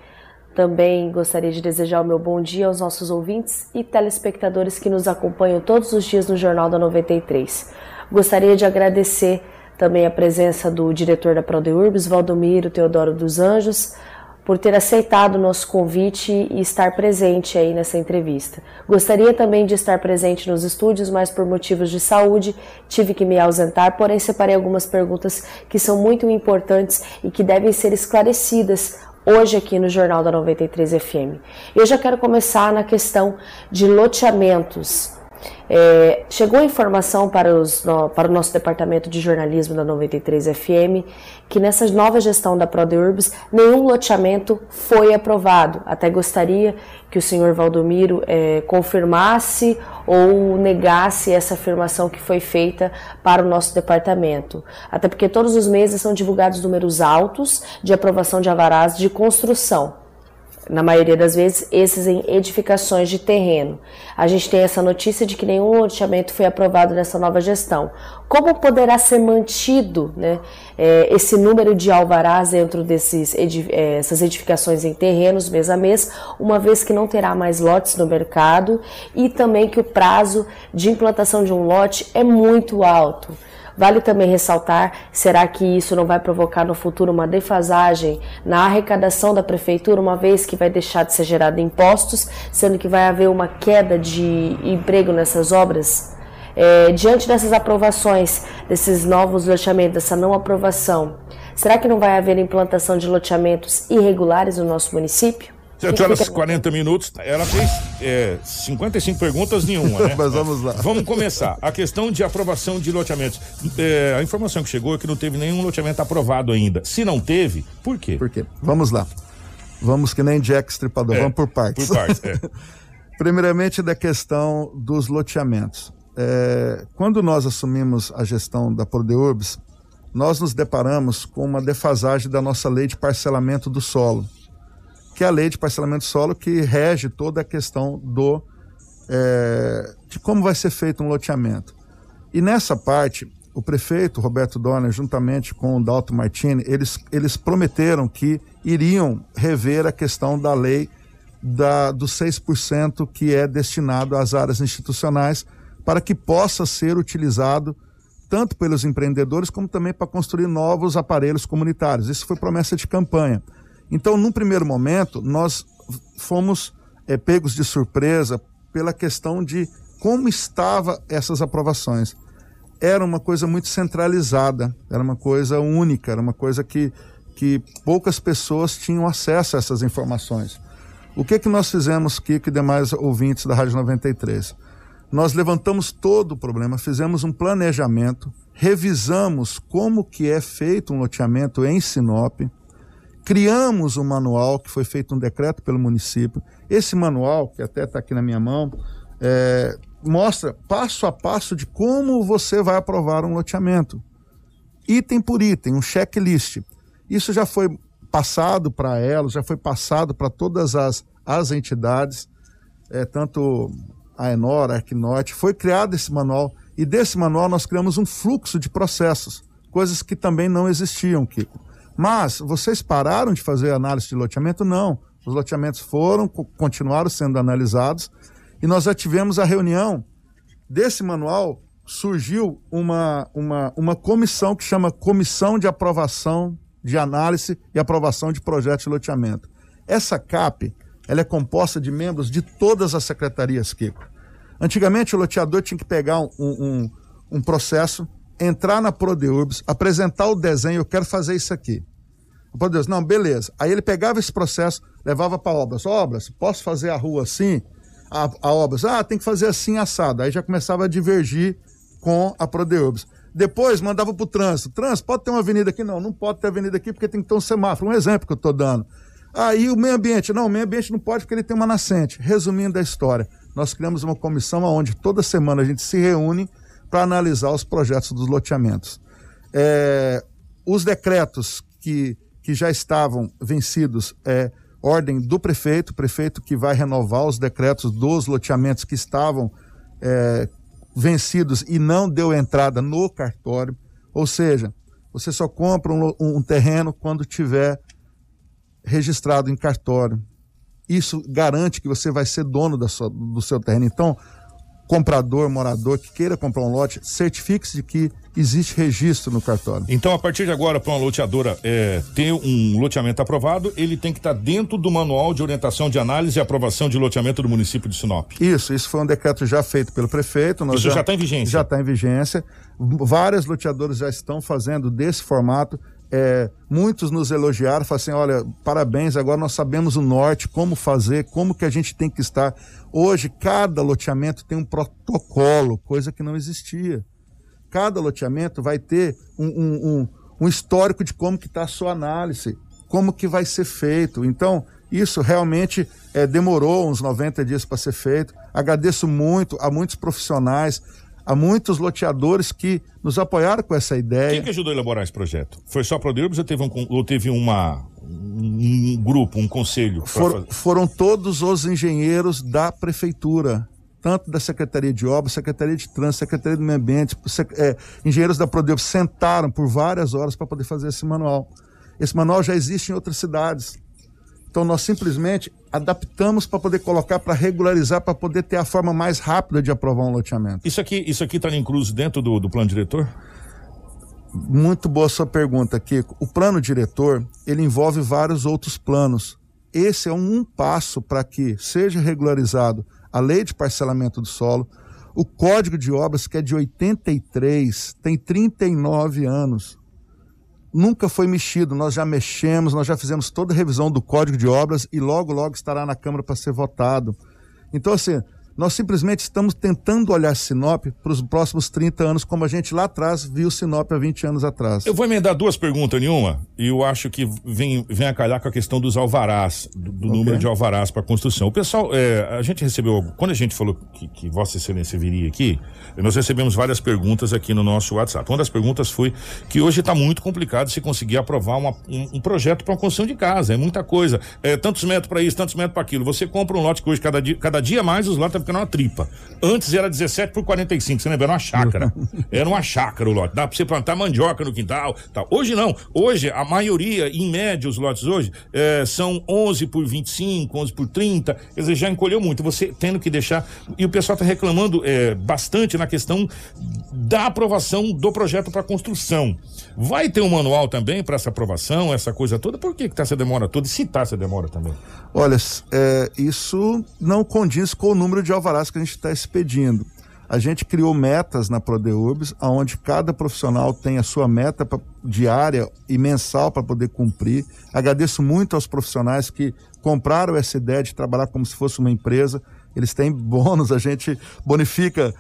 Também gostaria de desejar o meu bom dia aos nossos ouvintes e telespectadores que nos acompanham todos os dias no Jornal da 93. Gostaria de agradecer também a presença do diretor da Prodeurbs, Valdomiro Teodoro dos Anjos, por ter aceitado o nosso convite e estar presente aí nessa entrevista. Gostaria também de estar presente nos estúdios, mas por motivos de saúde tive que me ausentar, porém separei algumas perguntas que são muito importantes e que devem ser esclarecidas hoje aqui no Jornal da 93 FM. Eu já quero começar na questão de loteamentos. É, chegou a informação para, os, no, para o nosso departamento de jornalismo da 93 FM que nessa nova gestão da ProDeurbs nenhum loteamento foi aprovado. Até gostaria que o senhor Valdomiro é, confirmasse ou negasse essa afirmação que foi feita para o nosso departamento. Até porque todos os meses são divulgados números altos de aprovação de avarás de construção na maioria das vezes, esses em edificações de terreno. A gente tem essa notícia de que nenhum loteamento foi aprovado nessa nova gestão. Como poderá ser mantido né, é, esse número de alvarás dentro dessas é, edificações em terrenos mês a mês, uma vez que não terá mais lotes no mercado e também que o prazo de implantação de um lote é muito alto. Vale também ressaltar: será que isso não vai provocar no futuro uma defasagem na arrecadação da prefeitura, uma vez que vai deixar de ser gerado impostos, sendo que vai haver uma queda de emprego nessas obras? É, diante dessas aprovações, desses novos loteamentos, dessa não aprovação, será que não vai haver implantação de loteamentos irregulares no nosso município? 7 horas e 40 minutos. Ela fez é, 55 perguntas, nenhuma, né? [laughs] Mas vamos lá. Vamos começar. A questão de aprovação de loteamentos. É, a informação que chegou é que não teve nenhum loteamento aprovado ainda. Se não teve, por quê? Por quê? Vamos lá. Vamos que nem Jack Stripador, é, vamos por partes. Por partes, é. [laughs] Primeiramente, da questão dos loteamentos. É, quando nós assumimos a gestão da Prodeurbs, nós nos deparamos com uma defasagem da nossa lei de parcelamento do solo que é a lei de parcelamento solo que rege toda a questão do é, de como vai ser feito um loteamento. E nessa parte, o prefeito Roberto Donner, juntamente com o Dalton Martini, eles, eles prometeram que iriam rever a questão da lei da, dos 6% que é destinado às áreas institucionais para que possa ser utilizado tanto pelos empreendedores como também para construir novos aparelhos comunitários. Isso foi promessa de campanha. Então, num primeiro momento, nós fomos é, pegos de surpresa pela questão de como estava essas aprovações. Era uma coisa muito centralizada, era uma coisa única, era uma coisa que, que poucas pessoas tinham acesso a essas informações. O que que nós fizemos, Kiko e demais ouvintes da Rádio 93? Nós levantamos todo o problema, fizemos um planejamento, revisamos como que é feito um loteamento em Sinop, criamos um manual que foi feito um decreto pelo município. Esse manual, que até está aqui na minha mão, é, mostra passo a passo de como você vai aprovar um loteamento. Item por item, um checklist. Isso já foi passado para elas, já foi passado para todas as, as entidades, é, tanto a Enor, a Arquinorte, foi criado esse manual e desse manual nós criamos um fluxo de processos, coisas que também não existiam, Kiko. Mas vocês pararam de fazer análise de loteamento? Não. Os loteamentos foram, continuaram sendo analisados e nós já tivemos a reunião desse manual. Surgiu uma, uma, uma comissão que chama Comissão de Aprovação de Análise e Aprovação de Projetos de Loteamento. Essa CAP, ela é composta de membros de todas as secretarias, Kiko. Antigamente, o loteador tinha que pegar um, um, um processo, entrar na Prodeurbs, apresentar o desenho, eu quero fazer isso aqui. Por Deus, não, beleza. Aí ele pegava esse processo, levava para obras. Obras, posso fazer a rua assim? A, a obras, ah, tem que fazer assim assado. Aí já começava a divergir com a Prodeurbs. Depois mandava para o trânsito. Trânsito, pode ter uma avenida aqui? Não, não pode ter avenida aqui porque tem que ter um semáforo. Um exemplo que eu estou dando. Aí o meio ambiente, não, o meio ambiente não pode porque ele tem uma nascente. Resumindo a história, nós criamos uma comissão onde toda semana a gente se reúne para analisar os projetos dos loteamentos. É, os decretos que que já estavam vencidos é ordem do prefeito, prefeito que vai renovar os decretos dos loteamentos que estavam é, vencidos e não deu entrada no cartório. Ou seja, você só compra um, um terreno quando tiver registrado em cartório. Isso garante que você vai ser dono da sua, do seu terreno. Então, comprador, morador que queira comprar um lote, certifique-se de que existe registro no cartório. Então, a partir de agora, para uma loteadora é, ter um loteamento aprovado, ele tem que estar dentro do manual de orientação de análise e aprovação de loteamento do município de Sinop. Isso, isso foi um decreto já feito pelo prefeito. isso já está em vigência? Já está em vigência. Várias loteadoras já estão fazendo desse formato. É, muitos nos elogiaram, falaram assim, olha, parabéns, agora nós sabemos o norte, como fazer, como que a gente tem que estar. Hoje, cada loteamento tem um protocolo, coisa que não existia. Cada loteamento vai ter um, um, um, um histórico de como que está a sua análise, como que vai ser feito. Então, isso realmente é, demorou uns 90 dias para ser feito. Agradeço muito a muitos profissionais, a muitos loteadores que nos apoiaram com essa ideia. Quem que ajudou a elaborar esse projeto? Foi só a Prodeurbs ou teve, um, ou teve uma, um grupo, um conselho? For, foram todos os engenheiros da prefeitura, tanto da Secretaria de Obras, Secretaria de Trânsito, Secretaria do Meio Ambiente, é, engenheiros da Prodeurbs sentaram por várias horas para poder fazer esse manual. Esse manual já existe em outras cidades. Então nós simplesmente adaptamos para poder colocar, para regularizar, para poder ter a forma mais rápida de aprovar um loteamento. Isso aqui isso aqui está incluso dentro do, do plano diretor? Muito boa sua pergunta, Kiko. O plano diretor, ele envolve vários outros planos. Esse é um passo para que seja regularizado a lei de parcelamento do solo, o Código de Obras, que é de 83, tem 39 anos nunca foi mexido. Nós já mexemos, nós já fizemos toda a revisão do Código de Obras e logo, logo estará na Câmara para ser votado. Então, assim, nós simplesmente estamos tentando olhar Sinop para os próximos 30 anos, como a gente lá atrás viu Sinop há 20 anos atrás. Eu vou emendar duas perguntas nenhuma, e eu acho que vem, vem a calhar com a questão dos alvarás, do, do okay. número de alvarás para construção. O pessoal, é, a gente recebeu, quando a gente falou que, que Vossa Excelência viria aqui, nós recebemos várias perguntas aqui no nosso WhatsApp. Uma das perguntas foi que hoje está muito complicado se conseguir aprovar uma, um, um, projeto para uma construção de casa, é muita coisa. É, tantos metros para isso, tantos metros para aquilo. Você compra um lote que hoje, cada dia, cada dia mais, os lotes ficando uma tripa. Antes era 17 por 45, você lembra? Era uma chácara. [laughs] Era uma chácara o lote. Dá pra você plantar mandioca no quintal. Tal. Hoje não. Hoje, a maioria, em média, os lotes hoje, é, são 11 por 25, 11 por 30. Quer dizer, já encolheu muito. Você tendo que deixar. E o pessoal está reclamando é, bastante na questão da aprovação do projeto para construção. Vai ter um manual também para essa aprovação, essa coisa toda? Por que, que tá essa demora toda? E se tá essa demora também? Olha, é, isso não condiz com o número de alvarás que a gente está expedindo. A gente criou metas na Prodeurbs, onde cada profissional tem a sua meta pra, diária e mensal para poder cumprir. Agradeço muito aos profissionais que compraram essa ideia de trabalhar como se fosse uma empresa. Eles têm bônus, a gente bonifica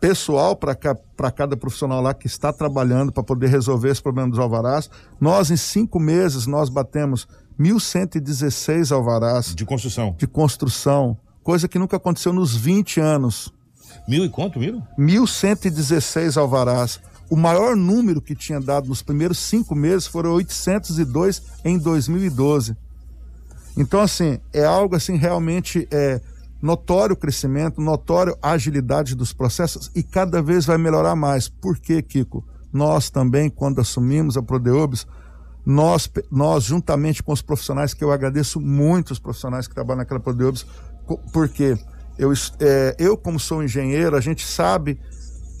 pessoal para cada profissional lá que está trabalhando para poder resolver esse problema dos alvarás. Nós, em cinco meses, nós batemos 1.116 alvarás. De construção. De construção. Coisa que nunca aconteceu nos 20 anos. Mil e quanto, mil? 1.116 alvarás. O maior número que tinha dado nos primeiros cinco meses foram 802 em 2012. Então, assim, é algo assim realmente é, notório crescimento, notório agilidade dos processos e cada vez vai melhorar mais. Por quê, Kiko? Nós também, quando assumimos a Prodeubis, nós, nós juntamente com os profissionais, que eu agradeço muito os profissionais que trabalham naquela Prodeubis, porque eu, é, eu, como sou engenheiro, a gente sabe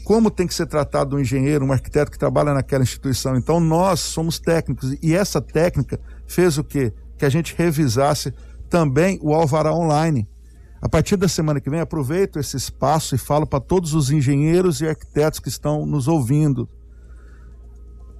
como tem que ser tratado um engenheiro, um arquiteto que trabalha naquela instituição. Então, nós somos técnicos e essa técnica fez o quê? que a gente revisasse também o alvará online. A partir da semana que vem, aproveito esse espaço e falo para todos os engenheiros e arquitetos que estão nos ouvindo.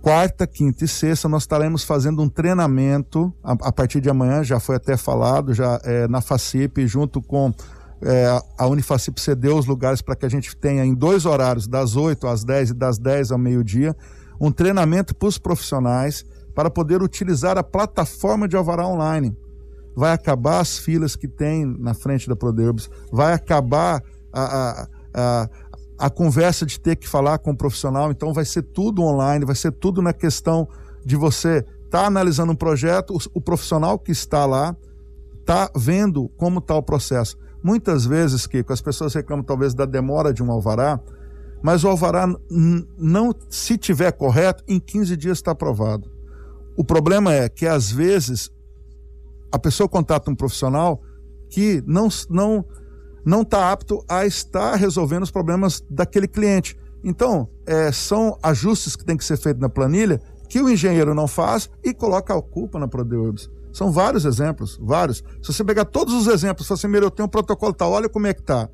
Quarta, quinta e sexta, nós estaremos fazendo um treinamento a, a partir de amanhã, já foi até falado, já é, na FACIP, junto com é, a Unifacip cedeu os lugares para que a gente tenha em dois horários, das 8 às 10 e das 10 ao meio-dia, um treinamento para os profissionais para poder utilizar a plataforma de Alvará Online. Vai acabar as filas que tem na frente da Proderbs, vai acabar a, a, a, a conversa de ter que falar com o profissional, então vai ser tudo online, vai ser tudo na questão de você estar tá analisando um projeto, o, o profissional que está lá está vendo como está o processo. Muitas vezes, Kiko, as pessoas reclamam talvez da demora de um alvará, mas o alvará não, se tiver correto, em 15 dias está aprovado. O problema é que às vezes a pessoa contata um profissional que não não não está apto a estar resolvendo os problemas daquele cliente. Então, é, são ajustes que tem que ser feitos na planilha que o engenheiro não faz e coloca a culpa na Prodeurbs. São vários exemplos, vários. Se você pegar todos os exemplos, você assim, eu tenho um protocolo, tá, olha como é que tá.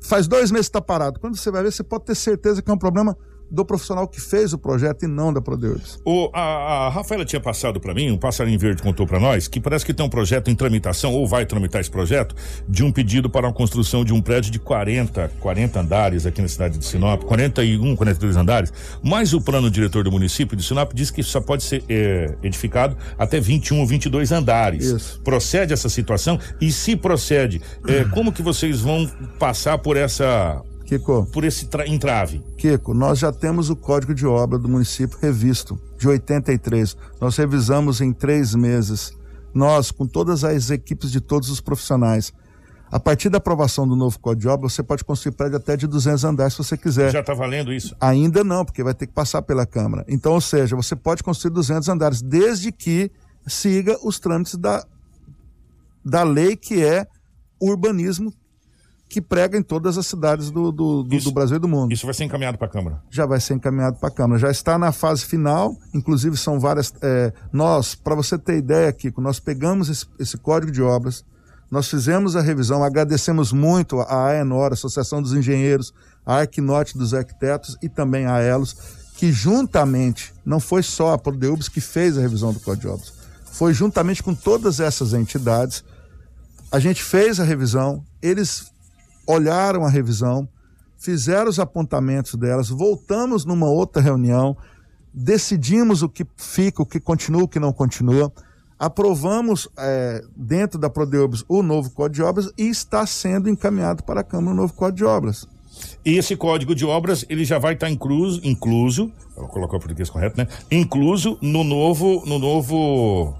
Faz dois meses que está parado. Quando você vai ver, você pode ter certeza que é um problema do profissional que fez o projeto e não da Prodeurbs. O, a, a Rafaela tinha passado para mim, um passarinho verde contou para nós, que parece que tem um projeto em tramitação, ou vai tramitar esse projeto, de um pedido para a construção de um prédio de 40, 40 andares aqui na cidade de Sinop, 41, 42 andares, mas o plano diretor do município de Sinop diz que só pode ser é, edificado até 21 ou 22 andares. Isso. Procede essa situação? E se procede, é, como que vocês vão passar por essa Kiko. Por esse entrave. Kiko, nós já temos o código de obra do município revisto, de 83. Nós revisamos em três meses. Nós, com todas as equipes de todos os profissionais. A partir da aprovação do novo código de obra, você pode construir prédio até de 200 andares se você quiser. Já está valendo isso? Ainda não, porque vai ter que passar pela Câmara. Então, ou seja, você pode construir 200 andares, desde que siga os trâmites da, da lei que é urbanismo que prega em todas as cidades do, do, do, isso, do Brasil e do mundo. Isso vai ser encaminhado para a Câmara? Já vai ser encaminhado para a Câmara. Já está na fase final, inclusive são várias. É, nós, para você ter ideia, Kiko, nós pegamos esse, esse, código de obras, nós fizemos a revisão, agradecemos muito a AENOR, Associação dos Engenheiros, a Arquinote dos Arquitetos e também a ELOS, que juntamente, não foi só a Prodeubs que fez a revisão do código de obras, foi juntamente com todas essas entidades. A gente fez a revisão, eles olharam a revisão, fizeram os apontamentos delas, voltamos numa outra reunião, decidimos o que fica, o que continua, o que não continua, aprovamos é, dentro da Prodeobras o novo Código de Obras e está sendo encaminhado para a Câmara o novo Código de Obras. E esse código de obras, ele já vai estar incluso, incluso, vou colocar o português correto, né? Incluso no novo, no novo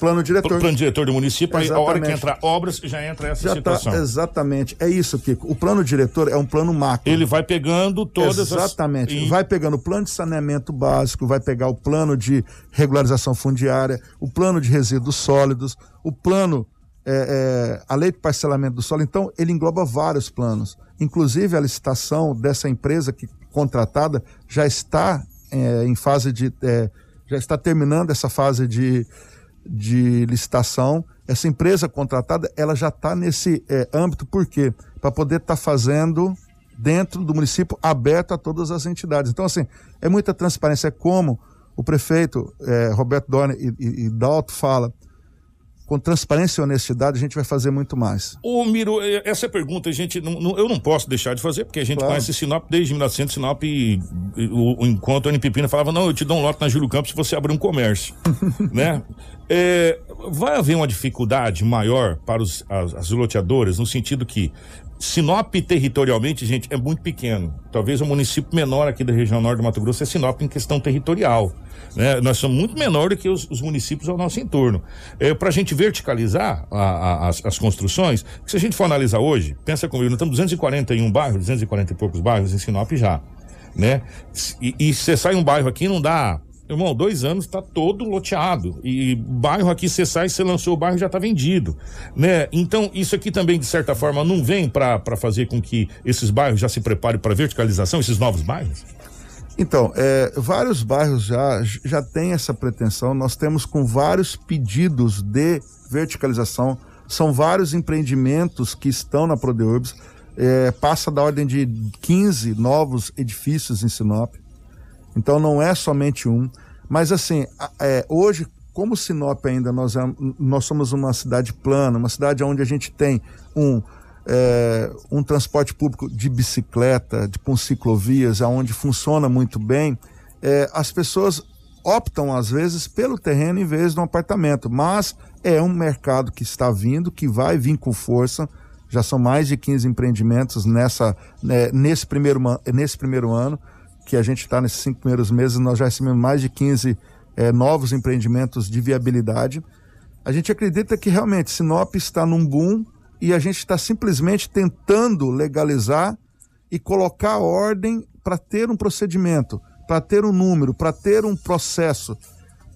Plano diretor. Plano diretor do município, aí a hora que entrar obras, já entra essa já tá situação. Tá, exatamente. É isso, Kiko. O plano diretor é um plano macro. Ele vai pegando todas Exatamente. As... Vai pegando o plano de saneamento básico, vai pegar o plano de regularização fundiária, o plano de resíduos sólidos, o plano, é, é, a lei de parcelamento do solo. Então, ele engloba vários planos. Inclusive, a licitação dessa empresa que contratada já está é, em fase de. É, já está terminando essa fase de de licitação. Essa empresa contratada, ela já está nesse é, âmbito, por quê? Para poder estar tá fazendo dentro do município aberto a todas as entidades. Então, assim, é muita transparência. É como o prefeito é, Roberto Dorner e, e, e Dalto fala, com transparência e honestidade, a gente vai fazer muito mais. Ô, Miro, é, essa pergunta a gente não, não, eu não posso deixar de fazer, porque a gente claro. conhece Sinop desde 1900, Sinop, e, e, o, enquanto a Pipina falava, não, eu te dou um lote na Júlio Campos se você abrir um comércio, [laughs] né? É, vai haver uma dificuldade maior para os, as, as loteadoras, no sentido que Sinop territorialmente, gente, é muito pequeno. Talvez o município menor aqui da região norte do Mato Grosso é Sinop em questão territorial. Né? Nós somos muito menor do que os, os municípios ao nosso entorno. É, Para a gente verticalizar a, a, as, as, construções, se a gente for analisar hoje, pensa comigo, nós estamos 241 bairros, 240 e poucos bairros em Sinop já. Né? E você sai um bairro aqui, não dá Irmão, dois anos está todo loteado. E bairro aqui, você sai, você lançou o bairro já está vendido. Né? Então, isso aqui também, de certa forma, não vem para fazer com que esses bairros já se preparem para verticalização, esses novos bairros? Então, é, vários bairros já, já têm essa pretensão. Nós temos com vários pedidos de verticalização. São vários empreendimentos que estão na Prodeurbs. É, passa da ordem de 15 novos edifícios em Sinop. Então não é somente um. Mas assim, é, hoje, como Sinop ainda nós, nós somos uma cidade plana, uma cidade onde a gente tem um é, um transporte público de bicicleta, de com ciclovias, aonde funciona muito bem, é, as pessoas optam às vezes pelo terreno em vez de um apartamento, mas é um mercado que está vindo, que vai vir com força. Já são mais de 15 empreendimentos nessa, né, nesse, primeiro, nesse primeiro ano, que a gente está nesses cinco primeiros meses, nós já recebemos mais de 15 é, novos empreendimentos de viabilidade. A gente acredita que realmente Sinop está num boom e a gente está simplesmente tentando legalizar e colocar ordem para ter um procedimento, para ter um número, para ter um processo,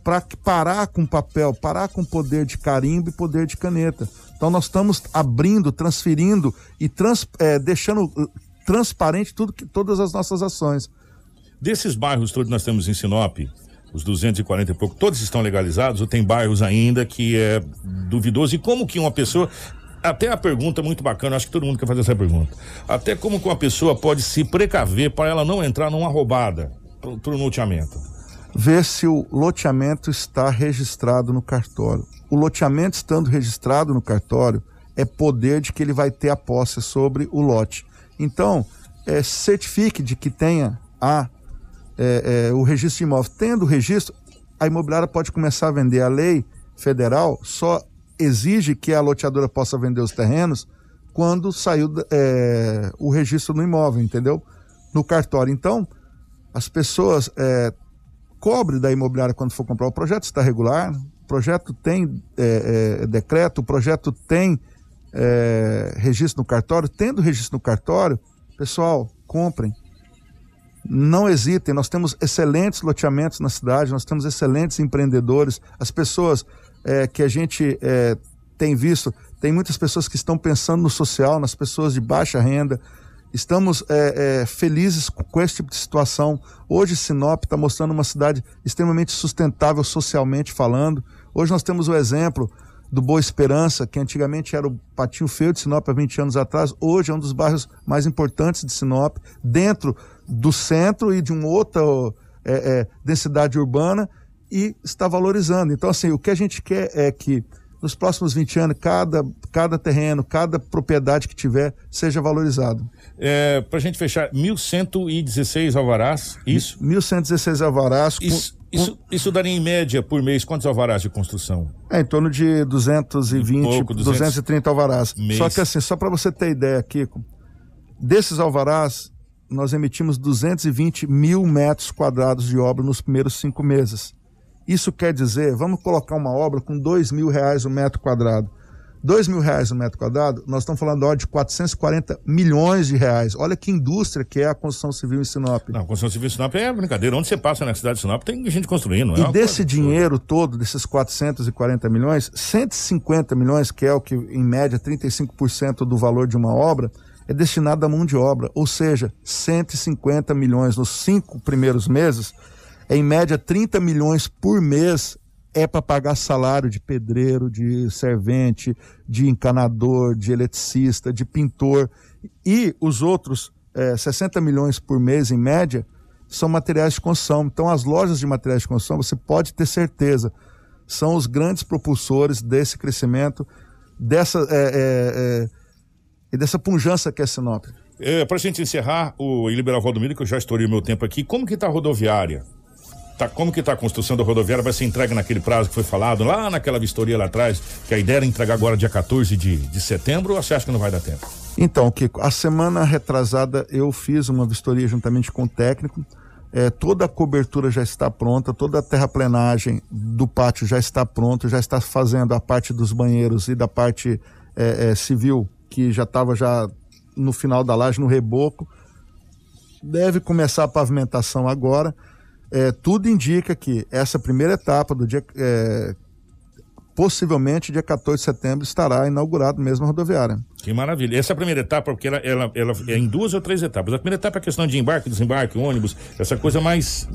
para parar com papel, parar com poder de carimbo e poder de caneta. Então nós estamos abrindo, transferindo e trans, é, deixando uh, transparente tudo que, todas as nossas ações. Desses bairros todos nós temos em Sinop, os 240 e pouco, todos estão legalizados ou tem bairros ainda que é duvidoso? E como que uma pessoa até a pergunta muito bacana, acho que todo mundo quer fazer essa pergunta. Até como que uma pessoa pode se precaver para ela não entrar numa roubada para o loteamento? Ver se o loteamento está registrado no cartório. O loteamento estando registrado no cartório é poder de que ele vai ter a posse sobre o lote. Então, é, certifique de que tenha a, é, é, o registro de imóvel. Tendo o registro, a imobiliária pode começar a vender. A lei federal só exige que a loteadora possa vender os terrenos quando saiu é, o registro no imóvel, entendeu? No cartório. Então, as pessoas é, cobre da imobiliária quando for comprar. O projeto está regular, o projeto tem é, é decreto, o projeto tem é, registro no cartório. Tendo registro no cartório, pessoal, comprem. Não hesitem, nós temos excelentes loteamentos na cidade, nós temos excelentes empreendedores. As pessoas é, que a gente é, tem visto, tem muitas pessoas que estão pensando no social, nas pessoas de baixa renda. Estamos é, felizes com esse tipo de situação. Hoje Sinop está mostrando uma cidade extremamente sustentável socialmente falando. Hoje nós temos o exemplo do Boa Esperança, que antigamente era o Patinho Feio de Sinop há 20 anos atrás, hoje é um dos bairros mais importantes de Sinop, dentro do centro e de uma outra é, é, densidade urbana e está valorizando. Então, assim, o que a gente quer é que nos próximos 20 anos, cada, cada terreno, cada propriedade que tiver, seja valorizado. É, Para a gente fechar, 1.116 alvarás, isso? 1.116 alvarás. Isso, com, isso, isso, daria em média por mês quantos alvarás de construção? É, em torno de 220, pouco, 230 alvarás. Mês. Só que assim, só para você ter ideia, Kiko, desses alvarás, nós emitimos 220 mil metros quadrados de obra nos primeiros cinco meses. Isso quer dizer, vamos colocar uma obra com dois mil reais o metro quadrado. Dois mil reais o metro quadrado, nós estamos falando de 440 milhões de reais. Olha que indústria que é a construção civil em Sinop. Não, a construção civil em Sinop é brincadeira. Onde você passa na cidade de Sinop tem gente construindo. É e desse dinheiro todo, desses 440 milhões, 150 milhões, que é o que em média 35% do valor de uma obra, é destinado à mão de obra. Ou seja, 150 milhões nos cinco primeiros meses em média 30 milhões por mês é para pagar salário de pedreiro, de servente, de encanador, de eletricista, de pintor. E os outros é, 60 milhões por mês, em média, são materiais de construção. Então, as lojas de materiais de construção, você pode ter certeza, são os grandes propulsores desse crescimento, dessa, é, é, é, e dessa punjança que é Sinop. É, para a gente encerrar, o Liberal Valdomiro, que eu já estourei o meu tempo aqui, como que está a rodoviária? Tá, como que está a construção da rodoviária? Vai ser entregue naquele prazo que foi falado lá naquela vistoria lá atrás, que a ideia era entregar agora dia 14 de, de setembro ou você acha que não vai dar tempo? Então, Kiko, a semana retrasada eu fiz uma vistoria juntamente com o técnico. É, toda a cobertura já está pronta, toda a terraplenagem do pátio já está pronta, já está fazendo a parte dos banheiros e da parte é, é, civil, que já estava já no final da laje, no reboco. Deve começar a pavimentação agora é, tudo indica que essa primeira etapa do dia é, possivelmente dia 14 de setembro estará inaugurado mesmo a rodoviária. Que maravilha. Essa é a primeira etapa, porque ela, ela, ela é em duas ou três etapas. A primeira etapa é a questão de embarque, desembarque, ônibus, essa coisa mais.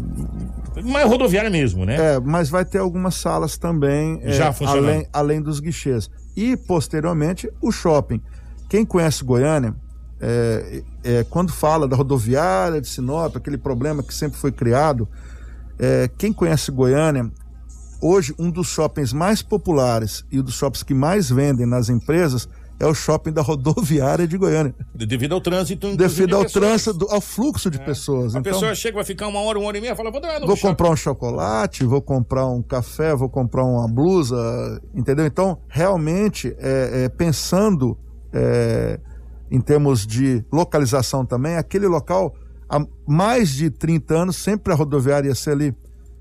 mais rodoviária mesmo, né? É, mas vai ter algumas salas também. Já é, além, além dos guichês. E, posteriormente, o shopping. Quem conhece Goiânia, é, é, quando fala da rodoviária de Sinop, aquele problema que sempre foi criado, é, quem conhece Goiânia, hoje um dos shoppings mais populares e um dos shoppings que mais vendem nas empresas é o shopping da rodoviária de Goiânia. Devido ao trânsito. Devido ao. É. trânsito, ao fluxo de pessoas. A Então, pessoa chega, vai ficar uma hora, uma hora e meia, fala, vou vou comprar um chocolate, vou comprar um café, vou comprar uma blusa, entendeu? Então, realmente, é, é, pensando é, em termos de localização também, aquele local, há mais de 30 anos, sempre a rodoviária ia ser ali.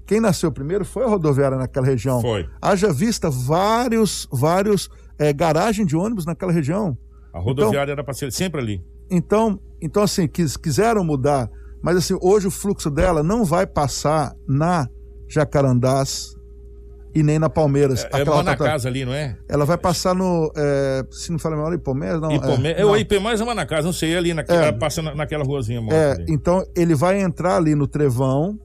Quem nasceu primeiro foi a rodoviária naquela região. Foi. Haja vista vários, vários é, garagens de ônibus naquela região. A rodoviária era para ser sempre ali. Então, então assim, quis, quiseram mudar, mas assim, hoje o fluxo dela não vai passar na Jacarandás e nem na Palmeiras. É, é aquela na casa ali, não é? Ela vai passar no, é, se não fala melhor, Ipomés, não. Ipomé, é, é, não. o IP mais uma na casa, não sei, ali naquela, ela passa na- naquela ruazinha É, ali. então ele vai entrar ali no Trevão,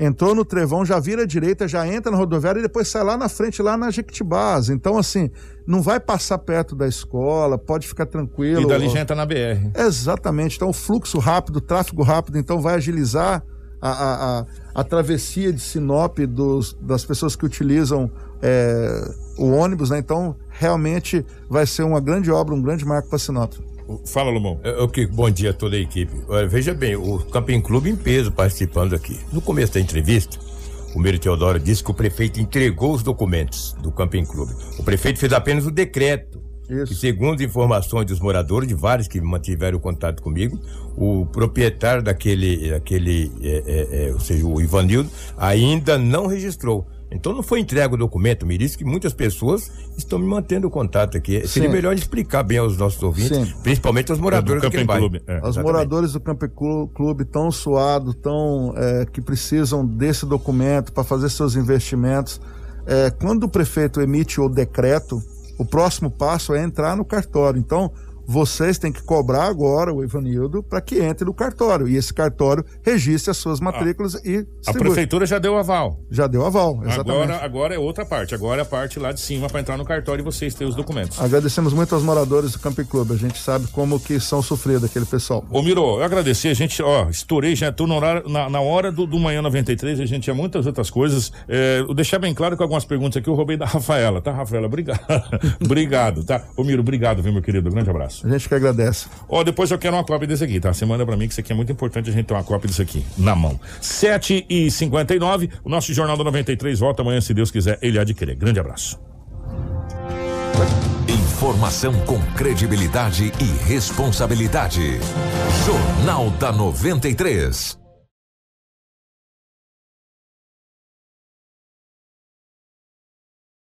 entrou no Trevão, já vira à direita, já entra na rodoviária e depois sai lá na frente, lá na Jequitibás. Então, assim, não vai passar perto da escola, pode ficar tranquilo. E dali já entra na BR. Exatamente. Então, o fluxo rápido, o tráfego rápido, então vai agilizar a, a, a, a travessia de Sinop dos, das pessoas que utilizam é, o ônibus, né? Então, realmente vai ser uma grande obra, um grande marco para Sinop. Fala, Lomão. É, ok, bom dia a toda a equipe. Olha, veja bem, o Camping Clube em peso participando aqui. No começo da entrevista, o Meiro Teodoro disse que o prefeito entregou os documentos do Camping Clube. O prefeito fez apenas o decreto. Isso. E segundo informações dos moradores, de vários que mantiveram contato comigo, o proprietário daquele, daquele é, é, é, ou seja, o Ivanildo, ainda não registrou. Então não foi entregue o documento, me disse que muitas pessoas estão me mantendo contato aqui. Seria Sim. melhor explicar bem aos nossos ouvintes, Sim. principalmente aos moradores daquele bairro. Os Exatamente. moradores do Campo Clu- Clube tão suados, tão é, que precisam desse documento para fazer seus investimentos. É, quando o prefeito emite o decreto, o próximo passo é entrar no cartório. Então, vocês têm que cobrar agora o Ivanildo para que entre no cartório. E esse cartório registre as suas matrículas e A distribui. prefeitura já deu aval. Já deu aval, exatamente. Agora, agora é outra parte. Agora é a parte lá de cima para entrar no cartório e vocês terem os documentos. Agradecemos muito aos moradores do Campo Clube. A gente sabe como que são sofridos aquele pessoal. Ô Miro, eu agradecer, a gente, ó, estourei, já tô na hora, na, na hora do, do Manhã 93, a gente tinha muitas outras coisas. É, eu deixar bem claro que algumas perguntas aqui eu roubei da [laughs] Rafaela, tá, Rafaela? Obrigado. [laughs] obrigado, tá? Ô Miro, obrigado, viu, meu querido? Grande abraço. A gente que agradece. Ó, depois eu quero uma cópia desse aqui, tá? Você manda pra mim que isso aqui é muito importante a gente ter uma cópia disso aqui na mão. 7 e 59 o nosso Jornal da 93 volta amanhã, se Deus quiser, ele há de querer. Grande abraço. Informação com credibilidade e responsabilidade. Jornal da 93.